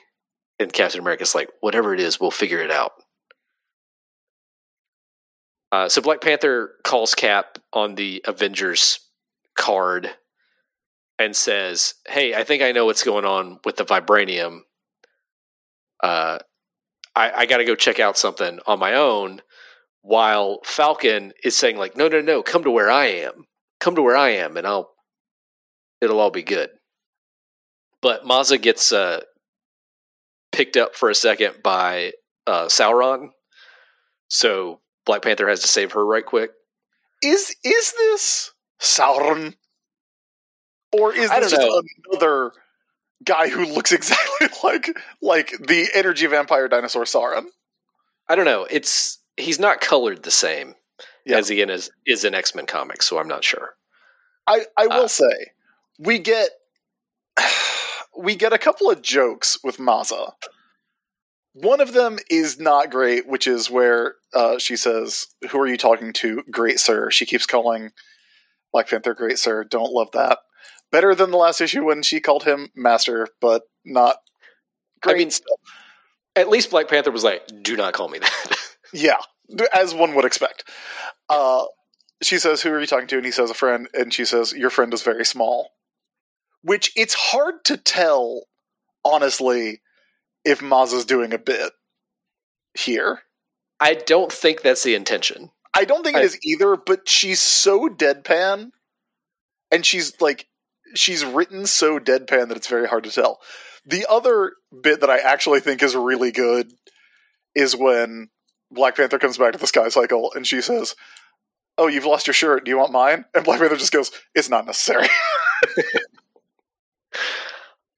and Captain America's like, whatever it is, we'll figure it out. Uh, so Black Panther calls Cap on the Avengers card and says, "Hey, I think I know what's going on with the vibranium. Uh, I, I got to go check out something on my own." while Falcon is saying like, "No, no, no, come to where I am. Come to where I am, and I'll it'll all be good." But Maza gets uh, picked up for a second by uh, Sauron, so Black Panther has to save her right quick. is is this Sauron? Or is this just know. another guy who looks [laughs] exactly like like the energy vampire dinosaur Sauron? I don't know. It's he's not colored the same Yeah. as he in is, is in X Men comics, so I'm not sure. I, I will Uh, say we get [sighs] we get a couple of jokes with Maza. One of them is not great, which is where uh, she says, "Who are you talking to, Great Sir?" She keeps calling Black Panther Great Sir. Don't love that. Better than the last issue when she called him Master, but not great. I mean, at least Black Panther was like, "Do not call me that." [laughs] Yeah, as one would expect. Uh, she says, "Who are you talking to?" And he says, "A friend." And she says, "Your friend is very small." Which it's hard to tell, honestly, if Maza's doing a bit here. I don't think that's the intention. I don't think I- it is either, but she's so deadpan, and she's like, she's written so deadpan that it's very hard to tell. The other bit that I actually think is really good is when Black Panther comes back to the Sky Cycle and she says, "Oh, you've lost your shirt. Do you want mine?" And Black Panther just goes, "It's not necessary." [laughs]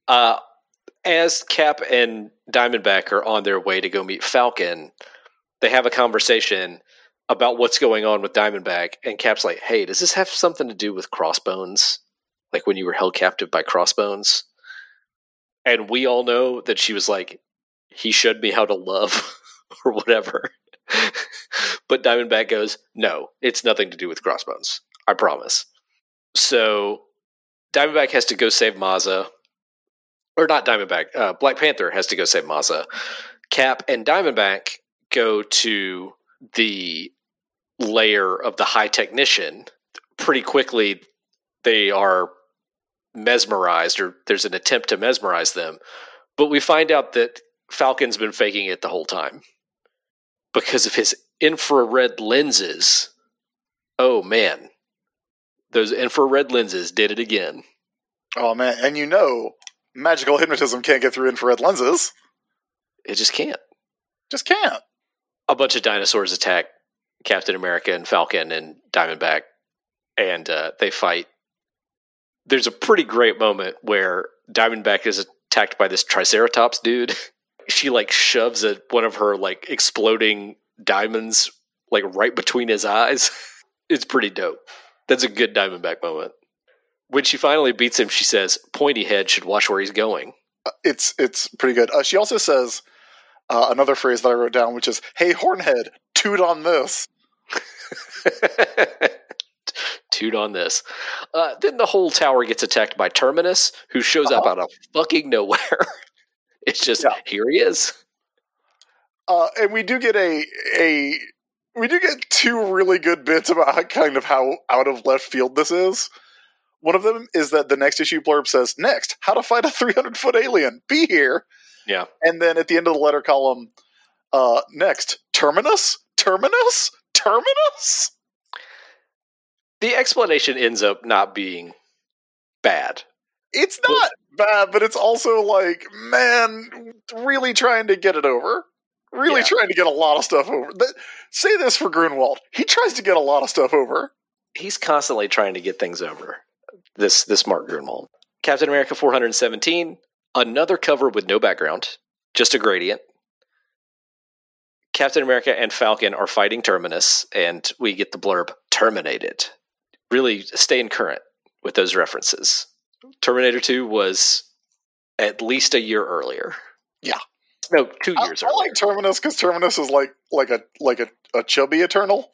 Uh, as Cap and Diamondback are on their way to go meet Falcon, they have a conversation about what's going on with Diamondback, and Cap's like, "Hey, does this have something to do with Crossbones? Like when you were held captive by Crossbones?" And we all know that she was like, "He showed me how to love," [laughs] or whatever. [laughs] but Diamondback goes, "No, it's nothing to do with Crossbones. I promise." So Diamondback has to go save Maza or not Diamondback. Uh, Black Panther has to go save Maza. Cap and Diamondback go to the layer of the High Technician. Pretty quickly, they are mesmerized, or there's an attempt to mesmerize them. But we find out that Falcon's been faking it the whole time because of his infrared lenses. Oh man, those infrared lenses did it again. oh man, and you know, magical hypnotism can't get through infrared lenses. It just can't. Just can't. a bunch of dinosaurs attack Captain America and Falcon and Diamondback, and uh, they fight. There's a pretty great moment where Diamondback is attacked by this Triceratops dude. [laughs] she like shoves a, one of her like exploding diamonds like right between his eyes. [laughs] it's pretty dope. That's a good Diamondback moment. When she finally beats him, she says, "Pointy head should watch where he's going." It's it's pretty good. Uh, she also says uh, another phrase that I wrote down, which is, "Hey, Hornhead, toot on this." [laughs] Toot on this. Uh, then the whole tower gets attacked by Terminus, who shows up Uh-huh. out of fucking nowhere. [laughs] it's just Yeah. here he is. Uh, and we do get a a we do get two really good bits about how, kind of how out of left field this is. One of them is that the next issue blurb says, "Next, how to fight a 300 foot alien. Be here." Yeah. And then at the end of the letter column, uh, next, terminus, terminus, terminus. The explanation ends up not being bad. It's not bad, but it's also like, man, really trying to get it over. Really Yeah. trying to get a lot of stuff over. That, say this for Gruenwald. He tries to get a lot of stuff over. He's constantly trying to get things over. This this Mark Gruenwald. Captain America 417, another cover with no background, just a gradient. Captain America and Falcon are fighting Terminus, and we get the blurb terminated. Really staying current with those references. Terminator 2 was at least a year earlier. Yeah. No, two years I earlier. like Terminus because Terminus is like like a like a, a chubby Eternal.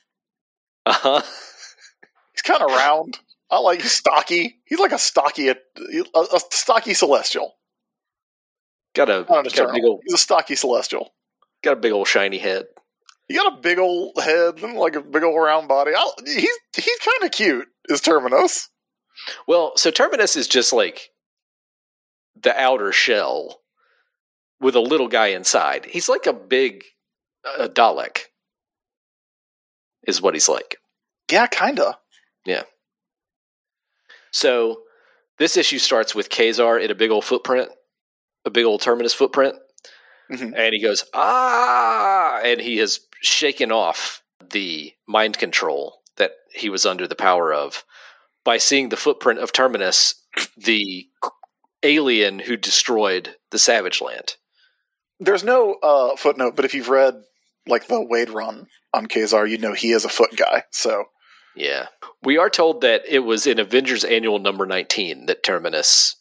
uh-huh. He's kind of round. I like stocky. He's like a stocky a, a stocky celestial. Got a, got a big old He's a stocky celestial. got a big old shiny head. He got a big old head and like a big old round body. I, he's he's kind of cute. Is Terminus? Well, so Terminus is just like the outer shell with a little guy inside. He's like a big uh, Dalek, is what he's like. Yeah, kinda. So this issue starts with Ka-Zar in a big old footprint, a big old Terminus footprint, Mhm. and he goes ah, and he has shaken off the mind control that he was under the power of by seeing the footprint of Terminus, the alien who destroyed the Savage Land. There's no uh, footnote, but if you've read like the Waid run on Ka-Zar, you'd know he is a foot guy. So Yeah. We are told that it was in Avengers Annual number 19 that Terminus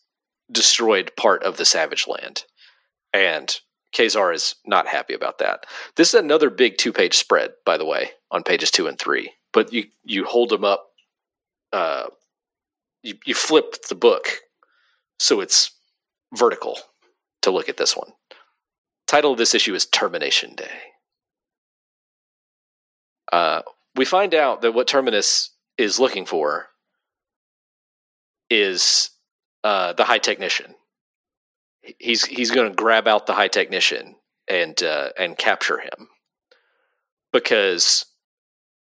destroyed part of the Savage Land. And Ka-Zar is not happy about that. This is another big two page spread, by the way, on pages two and three. But you, you hold them up, uh, you, you flip the book so it's vertical to look at this one. Title of this issue is Termination Day. Uh, we find out that what Terminus is looking for is uh, the high technician. He's he's going to grab out the high technician and uh, and capture him because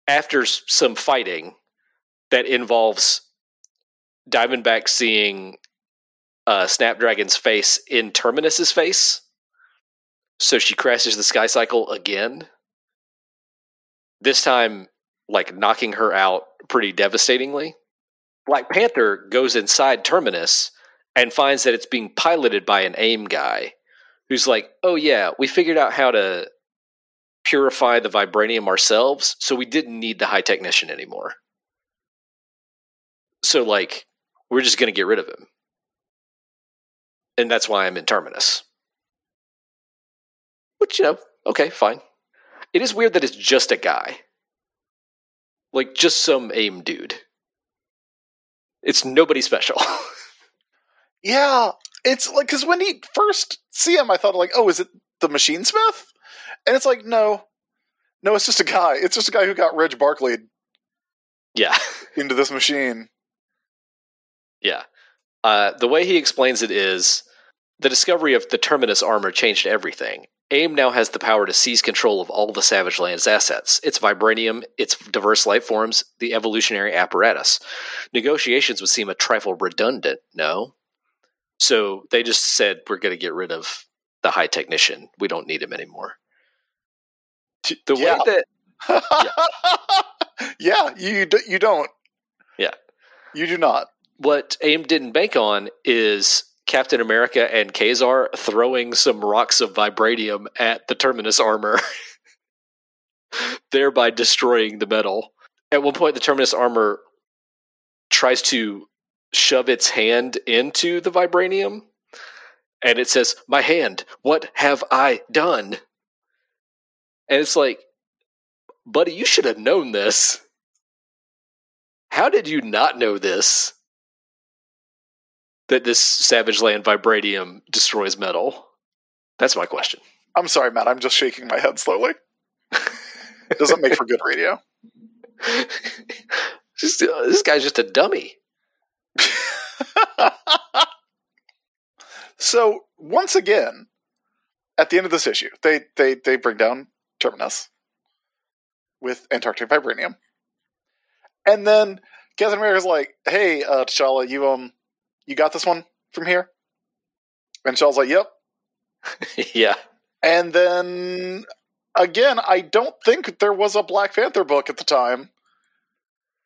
after some fighting that involves Diamondback seeing uh, Snapdragon's face in Terminus's face, so she crashes the sky cycle again. This time, like knocking her out pretty devastatingly. Black Panther goes inside Terminus and finds that it's being piloted by an AIM guy who's like, oh, yeah, we figured out how to purify the vibranium ourselves, so we didn't need the high technician anymore. So, like, we're just going to get rid of him. And that's why I'm in Terminus. Which, you know, okay, fine. It is weird that it's just a guy. Like, just some AIM dude. It's nobody special. [laughs] Yeah, it's like because when he first see him, I thought like, oh, is it the Machinesmith? And it's like, no, no, it's just a guy. It's just a guy who got Reg Barkley yeah. [laughs] into this machine. Yeah. Uh, the way he explains it is the discovery of the Terminus armor changed everything. AIM now has the power to seize control of all the Savage Lands assets its vibranium, its diverse life forms, the evolutionary apparatus. Negotiations would seem a trifle redundant, no? So they just said, we're going to get rid of the high technician. We don't need him anymore. The Yeah. way that [laughs] yeah, you you don't. Yeah. you do not. what AIM didn't bank on is Captain America and Ka-Zar throwing some rocks of vibranium at the Terminus armor, [laughs] thereby destroying the metal. At one point, the Terminus armor tries to shove its hand into the vibranium, and it says, My hand, what have I done? And it's like, buddy, you should have known this. How did you not know this? That this Savage Land vibranium destroys metal? That's my question. I'm sorry, Matt. I'm just shaking my head slowly. It doesn't make for good radio. [laughs] Just, uh, this guy's just a dummy. [laughs] so once again, at the end of this issue, they they they bring down Terminus with Antarctic vibranium, and then Captain America's like, "Hey, uh, T'Challa, you um, you got this one from here?" And T'Challa's like, "Yep." [laughs] yeah. And then again, I don't think there was a Black Panther book at the time.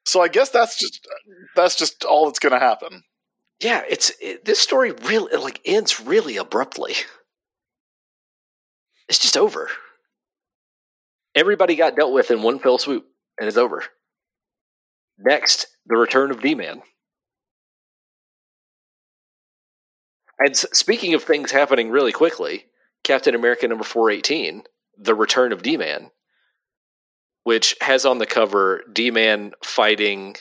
So I guess that's just that's just all that's going to happen. Yeah, it's it, this story really like ends really abruptly. It's just over. Everybody got dealt with in one fell swoop, and it's over. Next, the return of D-Man. And speaking of things happening really quickly, Captain America number 418, The Return of D-Man, which has on the cover D-Man fighting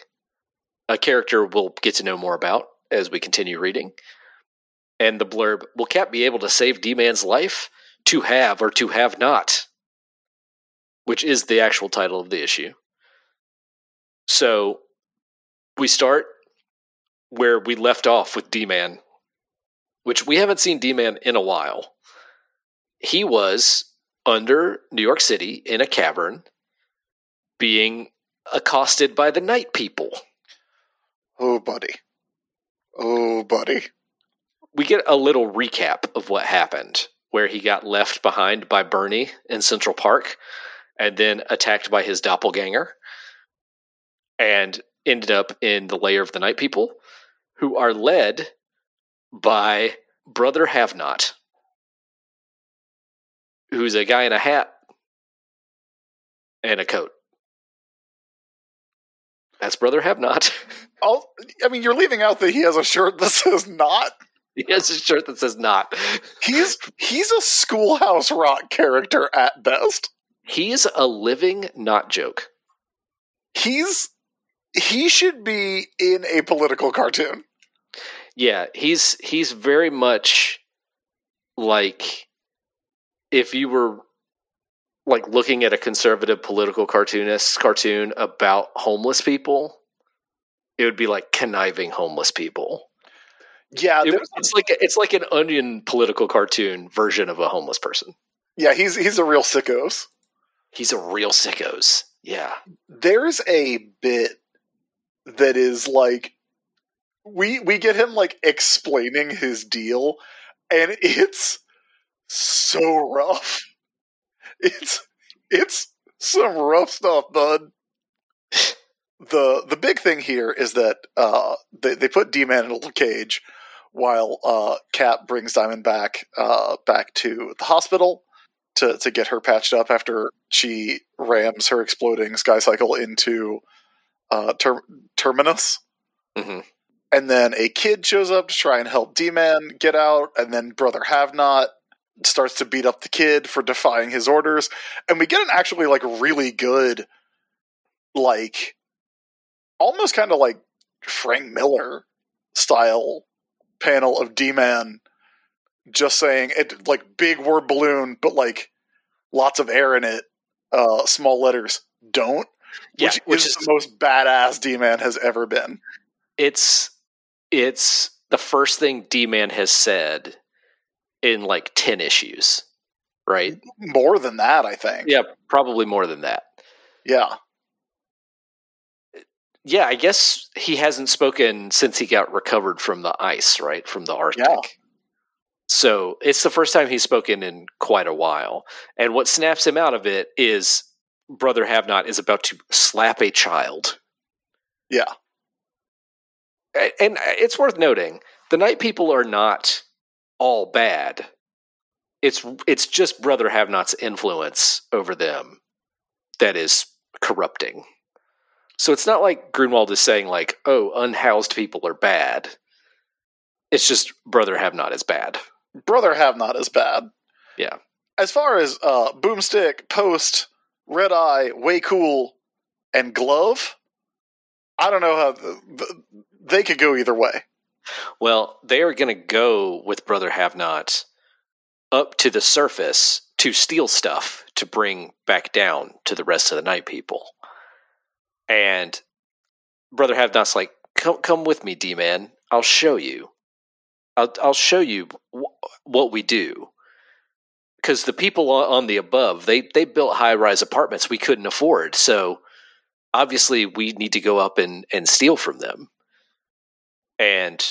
a character we'll get to know more about as we continue reading. And the blurb, will Cap be able to save D-Man's life? To have or to have not? Which is the actual title of the issue. So we start where we left off with D-Man, which we haven't seen D-Man in a while. He was under New York City in a cavern being accosted by the night people. Oh, buddy. Oh, buddy. we get a little recap of what happened where he got left behind by Bernie in Central Park and then attacked by his doppelganger and ended up in the lair of the night people who are led by brother have not who's a guy in a hat and a coat that's brother have not I'll, [laughs] I mean, you're leaving out that he has a shirt that says "not." he has a shirt that says not [laughs] He's he's a Schoolhouse Rock character at best. he's a living not joke He's he should be in a political cartoon. Yeah, he's he's very much like if you were like looking at a conservative political cartoonist cartoon about homeless people, it would be like conniving homeless people. Yeah, It- it's like it's like an onion political cartoon version of a homeless person. yeah, he's he's a real sickos. He's a real sickos. Yeah. There's a bit that is like we we get him like explaining his deal, and it's so rough. It's it's some rough stuff, bud. The the big thing here is that uh, they they put D Man in a little cage while uh, Cap brings Diamondback uh, back to the hospital to to get her patched up after she rams her exploding sky cycle into uh, ter- Terminus. hmm And then a kid shows up to try and help D Man get out, and then Brother Have Not starts to beat up the kid for defying his orders. And we get an actually like really good, like almost kind of like Frank Miller style panel of D Man just saying it like big word balloon, but like lots of air in it, uh, small letters, don't. Yeah, which, which is, is- the most badass D Man has ever been. It's it's the first thing D Man has said in like ten issues. Right? More than that, I think. Yeah, probably more than that. Yeah. Yeah, I guess he hasn't spoken since he got recovered from the ice, right? From the Arctic. Yeah. So it's the first time he's spoken in quite a while. And what snaps him out of it is Brother Have Not is about to slap a child. Yeah. And it's worth noting the Night People are not all bad. It's it's just Brother Have Not's influence over them that is corrupting. So it's not like Gruenwald is saying like, "Oh, unhoused people are bad." It's just Brother Have Not is bad. Brother Have Not is bad. Yeah. As far as uh, Boomstick, Post, Red Eye, Way Cool, and Glove, I don't know how the, the, they could go either way. Well, they are going to go with Brother Have Not up to the surface to steal stuff to bring back down to the rest of the night people. And Brother Have Not's like, "Come, come with me, D man. I'll show you. I'll, I'll show you wh- what we do." Because the people on the above, they they built high rise apartments we couldn't afford, so obviously we need to go up and and steal from them. And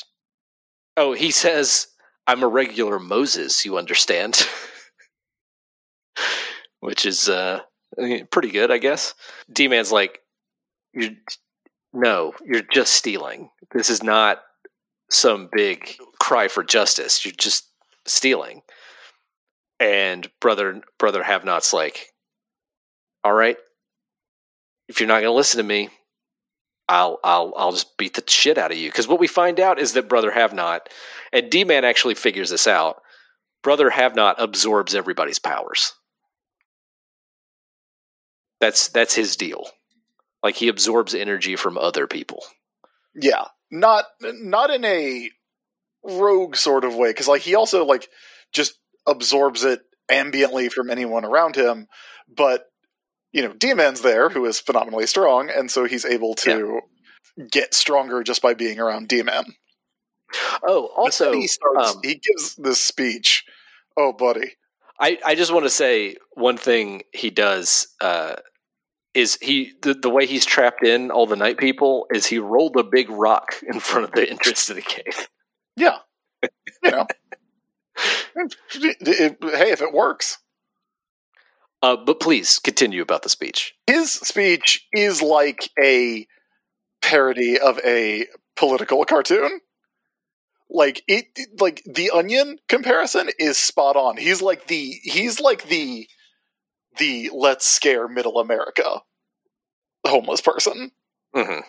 oh, he says, I'm a regular Moses, you understand? [laughs] Which is uh, pretty good, I guess. D Man's like, you're, no, you're just stealing. This is not some big cry for justice. You're just stealing. And brother, brother Have Not's like, all right, if you're not going to listen to me, I'll I'll I'll just beat the shit out of you. Because what we find out is that Brother Have Not, and D Man actually figures this out. Brother Have Not absorbs everybody's powers. That's that's his deal. Like he absorbs energy from other people. Yeah, not not in a rogue sort of way because like he also like just absorbs it ambiently from anyone around him, but you know, D Man's there who is phenomenally strong, and so he's able to get stronger just by being around D Man. Oh, also, he starts, um, he gives this speech. Oh, buddy, I, I just want to say one thing he does uh, is he the, the way he's trapped in all the night people is he rolled a big rock in front of the entrance to the cave. yeah, [laughs] you know, It- it- hey, if it works. Uh, but please continue about the speech. his speech is like a parody of a political cartoon. Like it, like the Onion comparison is spot on. He's like the he's like the the let's scare middle America homeless person. Mm-hmm.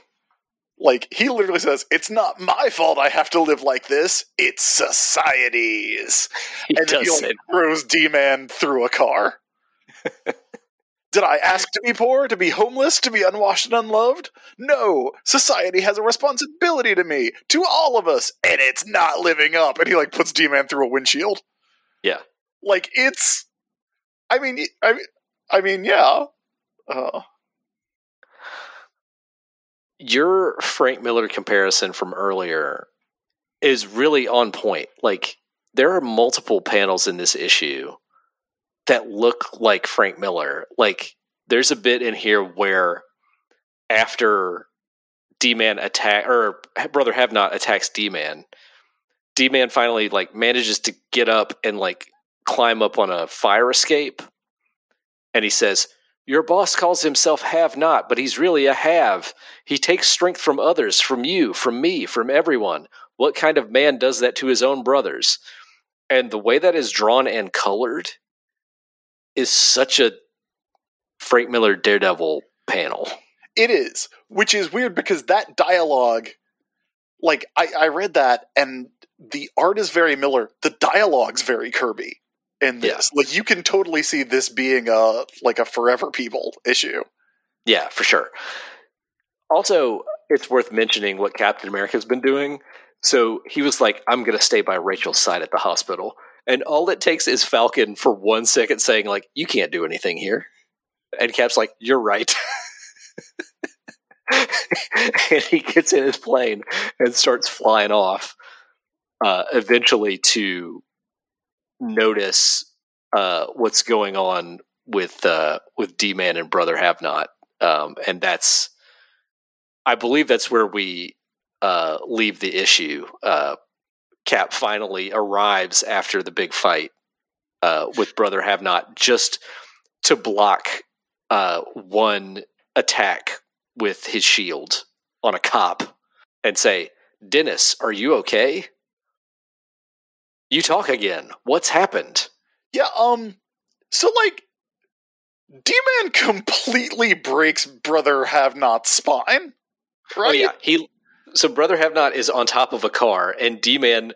Like he literally says, "It's not my fault I have to live like this. It's society's." He and then does he like, throws D Man through a car. [laughs] Did I ask to be poor, to be homeless, to be unwashed and unloved? No. Society has a responsibility to me, to all of us, and it's not living up. And he like puts D Man through a windshield. Yeah. Like it's. I mean, I mean, I mean, yeah. Uh, your Frank Miller comparison from earlier is really on point. Like there are multiple panels in this issue that look like Frank Miller. Like there's a bit in here where after D Man attack or Brother Have Not attacks D Man, D Man finally like manages to get up and like climb up on a fire escape, and he says, "Your boss calls himself Have Not, but he's really a Have. He takes strength from others, from you, from me, from everyone. What kind of man does that to his own brothers?" And the way that is drawn and colored is such a Frank Miller Daredevil panel. It is, which is weird because that dialogue, like I, I read that and the art is very Miller, the dialogue's very Kirby in this. Like you can totally see this being a like a Forever People issue. Yeah, for sure. Also, it's worth mentioning what Captain America's been doing. So he was like, I'm going to stay by Rachel's side at the hospital. And all it takes is Falcon for one second saying, like, you can't do anything here. And Cap's like, you're right. [laughs] and he gets in his plane and starts flying off, uh, eventually to notice uh, what's going on with uh, with D Man and Brother Have Not, um, and that's I believe that's where we uh, leave the issue. Cap finally arrives after the big fight uh, with Brother Have Not, just to block uh, one attack with his shield on a cop and say, Dennis, are you okay? You talk again. What's happened? Yeah, um, so like, D Man completely breaks Brother Have Not's spine, right? Oh, yeah. He, so Brother Have Not is on top of a car, and D Man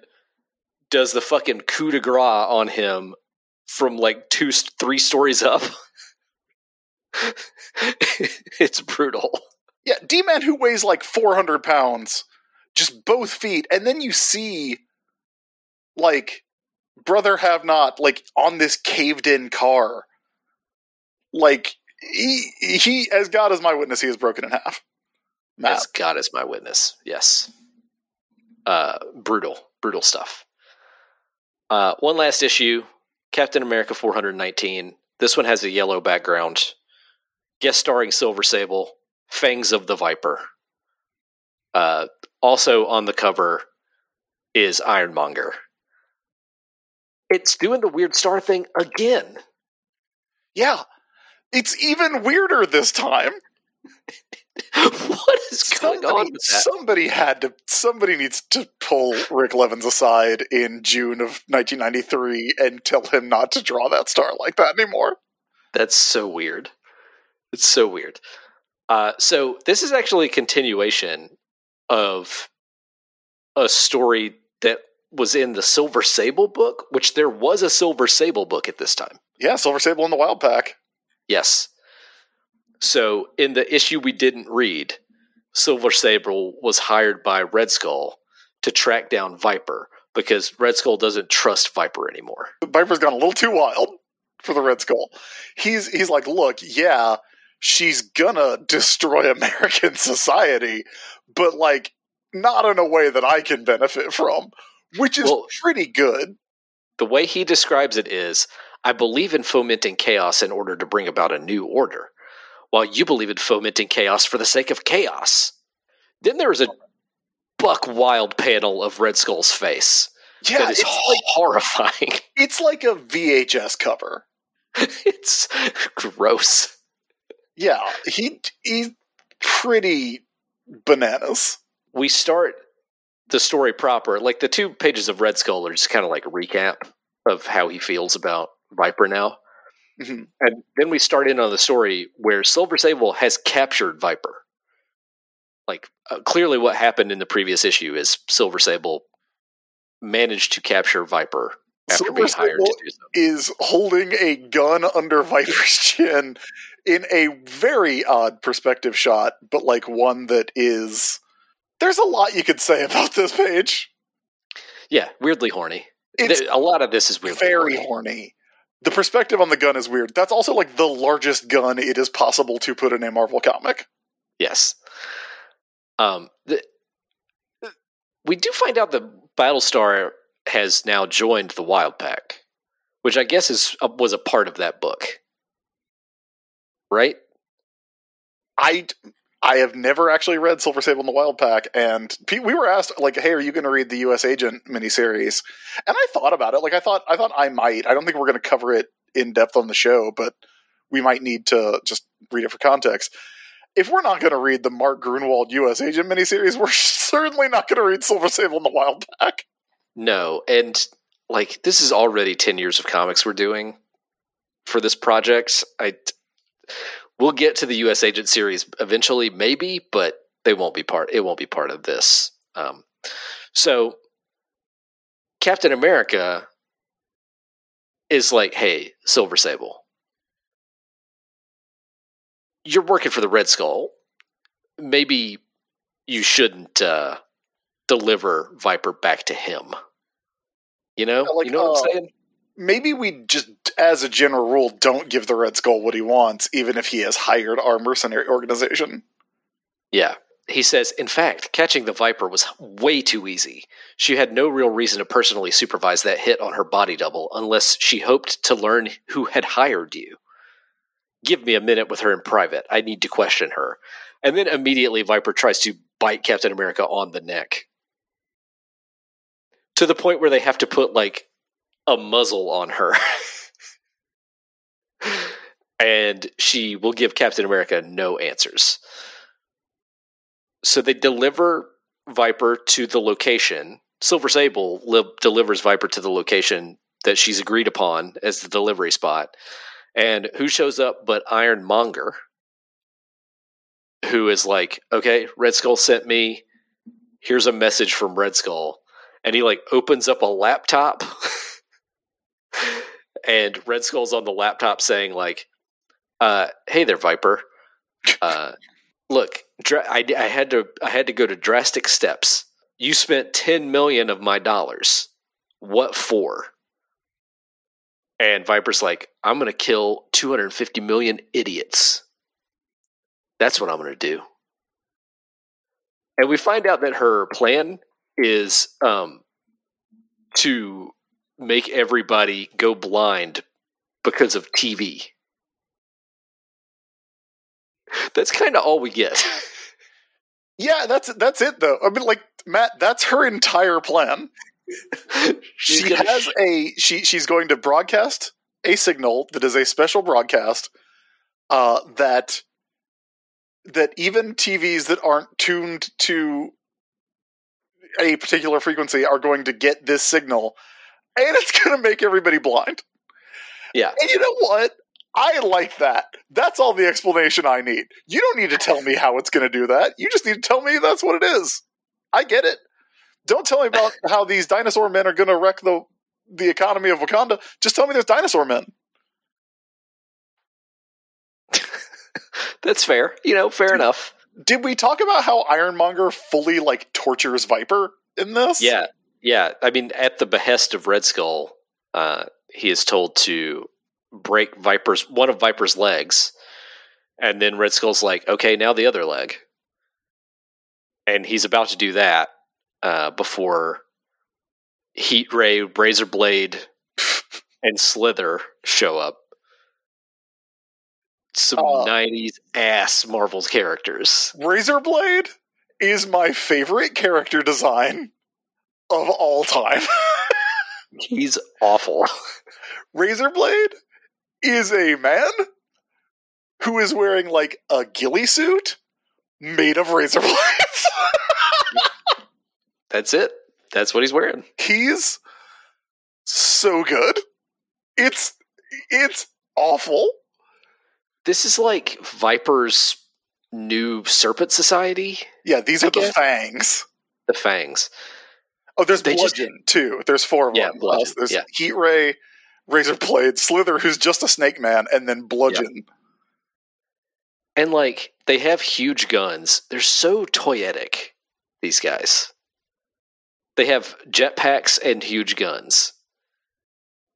does the fucking coup de grace on him from like two, three stories up. [laughs] it's brutal. Yeah, D Man who weighs like 400 pounds, just both feet, and then you see like brother have not like on this caved in car like he he as god is my witness he is broken in half Matt. as god is my witness yes uh brutal brutal stuff uh one last issue captain america 419 this one has a yellow background guest starring silver sable fangs of the viper uh also on the cover is ironmonger it's doing the weird star thing again. Yeah. It's even weirder this time. [laughs] [laughs] what is going somebody, on? Somebody had to. Somebody needs to pull Rik Levins aside in June of 1993 and tell him not to draw that star like that anymore. That's so weird. It's so weird. Uh, so this is actually a continuation of a story that was in the Silver Sable book, which there was a Silver Sable book at this time. Yeah, Silver Sable in the Wild Pack. Yes. So in the issue we didn't read, Silver Sable was hired by Red Skull to track down Viper because Red Skull doesn't trust Viper anymore. Viper's gone a little too wild for the Red Skull. He's he's like, look, yeah, she's gonna destroy American [laughs] society, but like not in a way that I can benefit from which is well, pretty good. The way he describes it is I believe in fomenting chaos in order to bring about a new order, while you believe in fomenting chaos for the sake of chaos. Then there is a buck wild panel of Red Skull's face. Yeah, that is [laughs] like, horrifying. [laughs] It's like a VHS cover. it's gross. Yeah, he he's pretty bananas. We start the story proper, like the two pages of Red Skull are just kind of like a recap of how he feels about Viper now. Mm-hmm. And then we start in on the story where Silver Sable has captured Viper. Like, uh, clearly, what happened in the previous issue is Silver Sable managed to capture Viper after Silver being hired Sable to do so. Is holding a gun under [laughs] Viper's chin in a very odd perspective shot, but like one that is there's a lot you could say about this page. Yeah, weirdly horny. It's a lot of this is weirdly very horny. horny. The perspective on the gun is weird. That's also like the largest gun it is possible to put in a Marvel comic. Yes. Um, the, we do find out that Battlestar has now joined the Wild Pack, which I guess is uh, was a part of that book, right? I I have never actually read Silver Sable and the Wild Pack, and we were asked like, "Hey, are you going to read the U.S. Agent miniseries?" And I thought about it. Like, I thought I thought I might. I don't think we're going to cover it in depth on the show, but we might need to just read it for context. If we're not going to read the Mark Gruenwald U.S. Agent miniseries, [laughs] we're certainly not going to read Silver Sable and the Wild Pack. No, and like this is already ten years of comics we're doing for this project. I we'll get to the U.S. Agent series eventually, maybe, but they won't be part. It won't be part of this. Um, so Captain America is like, "Hey, Silver Sable, you're working for the Red Skull. Maybe you shouldn't uh, deliver Viper back to him." You know, Yeah, like, you know what uh, I'm saying? Maybe we just, as a general rule, don't give the Red Skull what he wants, even if he has hired our mercenary organization. Yeah. He says, in fact, catching the Viper was way too easy. She had no real reason to personally supervise that hit on her body double unless she hoped to learn who had hired you. Give me a minute with her in private. I need to question her. And then immediately Viper tries to bite Captain America on the neck. To the point where they have to put like a muzzle on her. and she will give Captain America no answers. So they deliver Viper to the location. Silver Sable li- delivers Viper to the location that she's agreed upon as the delivery spot. And who shows up but Ironmonger, who is like, okay, Red Skull sent me. Here's a message from Red Skull. And he like opens up a laptop. [laughs] and Red Skull's on the laptop saying, like, uh, hey there, Viper. Uh, look, dra- I, I had to I had to go to drastic steps. You spent ten million of my dollars. What for? And Viper's like, I'm gonna kill 250 million idiots. That's what I'm gonna do. And we find out that her plan is um, to make everybody go blind because of TV. That's kind of all we get. [laughs] Yeah, that's that's it though. I mean, like Matt, that's her entire plan. She gonna- has a she she's going to broadcast a signal that is a special broadcast uh, that that even TVs that aren't tuned to a particular frequency are going to get this signal, and it's going to make everybody blind. Yeah. And you know what? I like that. That's all the explanation I need. You don't need to tell me how it's going to do that. You just need to tell me that's what it is. I get it. Don't tell me about [laughs] how these dinosaur men are going to wreck the the economy of Wakanda. Just tell me there's dinosaur men. [laughs] That's fair. You know, fair enough. Did we talk about how Ironmonger fully like tortures Viper in this? Yeah. Yeah. I mean, at the behest of Red Skull, uh, he is told to break Viper's one of Viper's legs. And then Red Skull's like, okay, now the other leg. And he's about to do that uh, before Heat Ray, Razor Blade, [laughs] and Slither show up. Some Uh, 90s ass Marvel's characters. Razorblade is my favorite character design of all time. [laughs] He's awful. Razorblade is a man who is wearing like a ghillie suit made of razor [laughs] blades. That's it. That's what he's wearing. He's so good. It's it's awful. This is like Viper's new Serpent Society, Yeah, these I are the guess. fangs. the Fangs. Oh, there's They just- Bludgeon too. There's four of Yeah, them. Bludgeon, there's yeah. Heat Ray, Razor Blade, Slither, who's just a snake man, and then Bludgeon. And like they have huge guns. They're so toyetic, these guys. They have jetpacks and huge guns.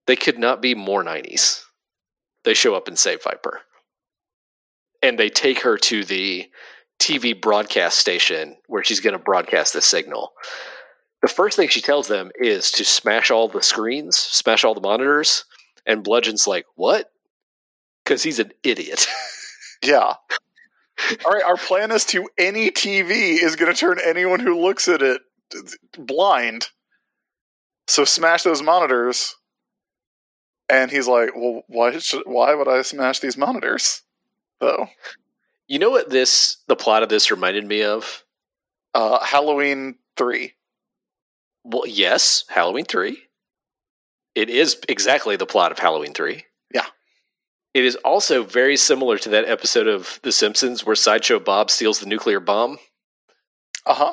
They could not be more 90s. They show up and save Viper. And they take her to the TV broadcast station where she's going to broadcast the signal. The first thing she tells them is to smash all the screens, smash all the monitors, and Bludgeon's like, "What?" Because he's an idiot. [laughs] Yeah. All right, our plan is to any TV is going to turn anyone who looks at it blind. So smash those monitors. And he's like, "Well, why should why would I smash these monitors?" Though. you know what this the plot of this reminded me of? Uh Halloween 3. Well, yes, Halloween 3. It is exactly the plot of Halloween 3. Yeah. It is also very similar to that episode of The Simpsons where Sideshow Bob steals the nuclear bomb Uh-huh.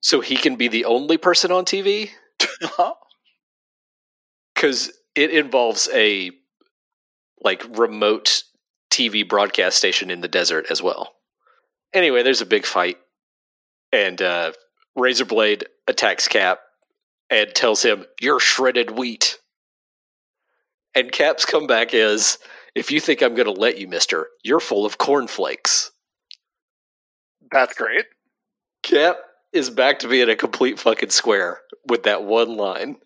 so he can be the only person on TV [laughs] Uh-huh. because it involves a like remote TV broadcast station in the desert as well. Anyway, there's a big fight, and uh, Razorblade attacks Cap and tells him, "You're shredded wheat." And Cap's comeback is, "If you think I'm going to let you, Mister, you're full of cornflakes." That's great. Cap is back to being a complete fucking square with that one line.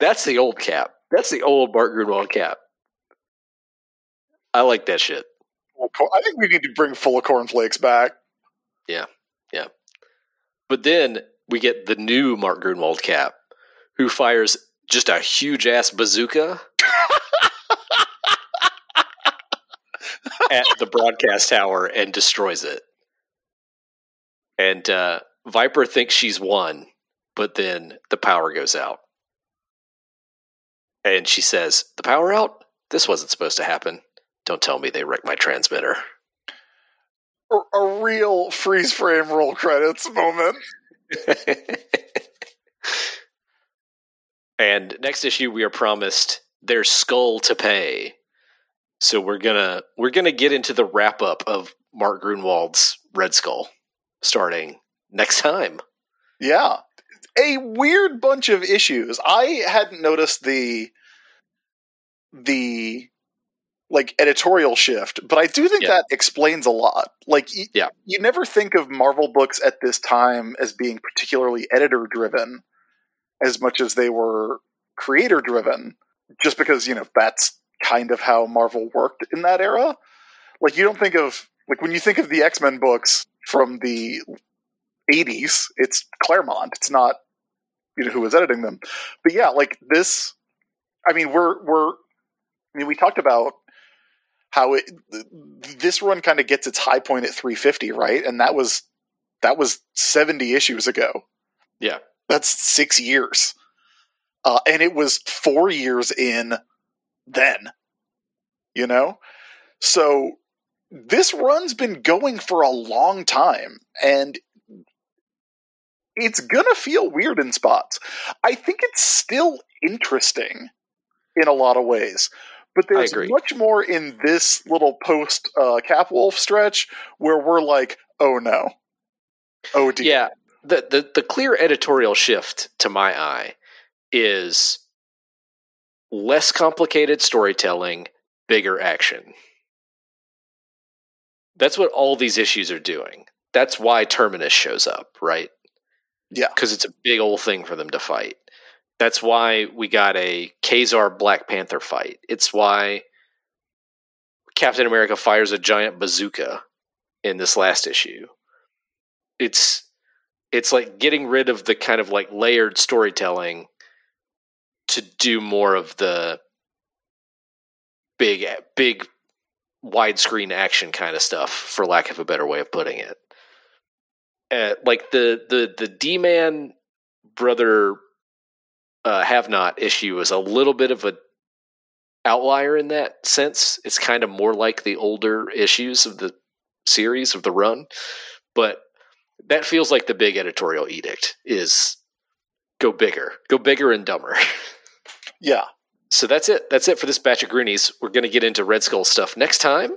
That's the old Cap. That's the old Mark Gruenwald Cap. I like that shit. I think we need to bring full of cornflakes back. Yeah, yeah. But then we get the new Mark Gruenwald Cap, who fires just a huge ass bazooka [laughs] at the broadcast tower and destroys it. And uh, Viper thinks she's won, but then the power goes out. And she says, The power out? This wasn't supposed to happen. Don't tell me they wrecked my transmitter. A, a real freeze frame roll credits moment. [laughs] and next issue we are promised their skull to pay. So we're gonna we're gonna get into the wrap up of Mark Gruenwald's Red Skull starting next time. Yeah. A weird bunch of issues. I hadn't noticed the the like editorial shift, but I do think Yeah. that explains a lot. Like y- Yeah. you never think of Marvel books at this time as being particularly editor driven as much as they were creator driven just because, you know, that's kind of how Marvel worked in that era. Like you don't think of like when you think of the X-Men books from the 80s, it's Claremont. It's not you know who was editing them. But yeah, like this I mean, we're we're I mean, we talked about how it this run kind of gets its high point at 350, right? And that was that was 70 issues ago. Yeah. That's 6 years. Uh, and it was 4 years in then. You know? So this run's been going for a long time and it's gonna feel weird in spots. I think it's still interesting in a lot of ways, but there's much more in this little post uh, Cap Wolf stretch where we're like, oh no, oh dear, Yeah. The, the the clear editorial shift to my eye is less complicated storytelling, bigger action. That's what all these issues are doing. That's why Terminus shows up, right? Yeah. Because it's a big old thing for them to fight. That's why we got a Ka-Zar Black Panther fight. It's why Captain America fires a giant bazooka in this last issue. It's it's like getting rid of the kind of like layered storytelling to do more of the big big widescreen action kind of stuff for lack of a better way of putting it uh, like the the the d-man brother uh, have not issue is a little bit of a outlier in that sense. It's kind of more like the older issues of the series of the run but that feels like the big editorial edict is go bigger go bigger and dumber. [laughs] Yeah. so that's it. That's it for this batch of greenies. We're going to get into red skull stuff next time.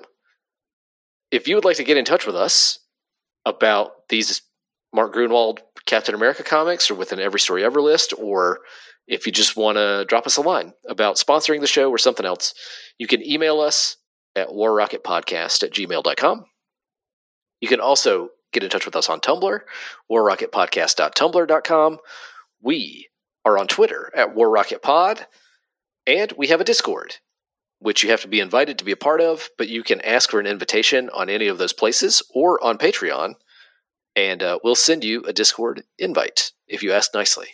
If you would like to get in touch with us about these mark gruenwald captain america comics or with an every story ever list or if you just want to drop us a line about sponsoring the show or something else you can email us at warrocketpodcast at gmail.com You can also get in touch with us on Tumblr, warrocketpodcast.tumblr.com. We are on Twitter at warrocketpod, and we have a Discord, which you have to be invited to be a part of, but you can ask for an invitation on any of those places or on Patreon, and uh, we'll send you a Discord invite if you ask nicely.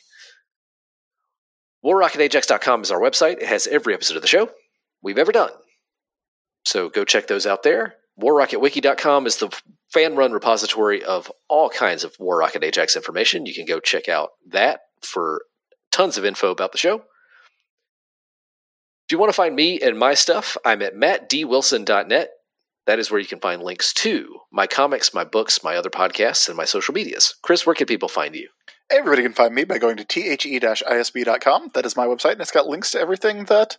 WarRocketAjax.com is our website. It has every episode of the show we've ever done. So go check those out there. WarRocketWiki.com is the fan run repository of all kinds of War Rocket Ajax information. You can go check out that for tons of info about the show. If you want to find me and my stuff, I'm at mattdwilson.net. That is where you can find links to my comics, my books, my other podcasts, and my social medias. Chris, where can people find you? Everybody can find me by going to the-isb.com. That is my website, and it's got links to everything that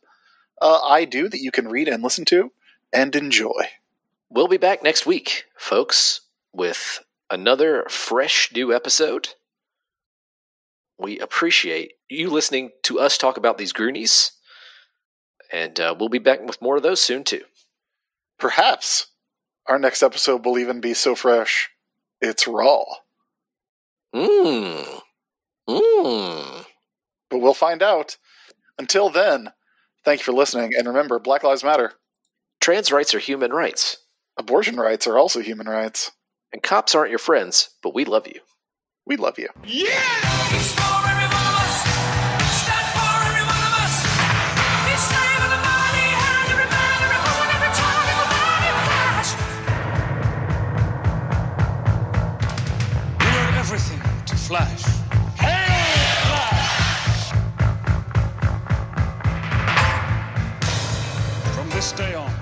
uh, I do that you can read and listen to and enjoy. We'll be back next week, folks, with another fresh new episode. We appreciate you listening to us talk about these Groonies, and uh, we'll be back with more of those soon, too. Perhaps our next episode will even be so fresh it's raw. Mmm. Mmm. But we'll find out. Until then, thank you for listening, and remember Black Lives Matter. Trans rights are human rights. Abortion rights are also human rights. And cops aren't your friends, but we love you. We love you. Yeah! stay on.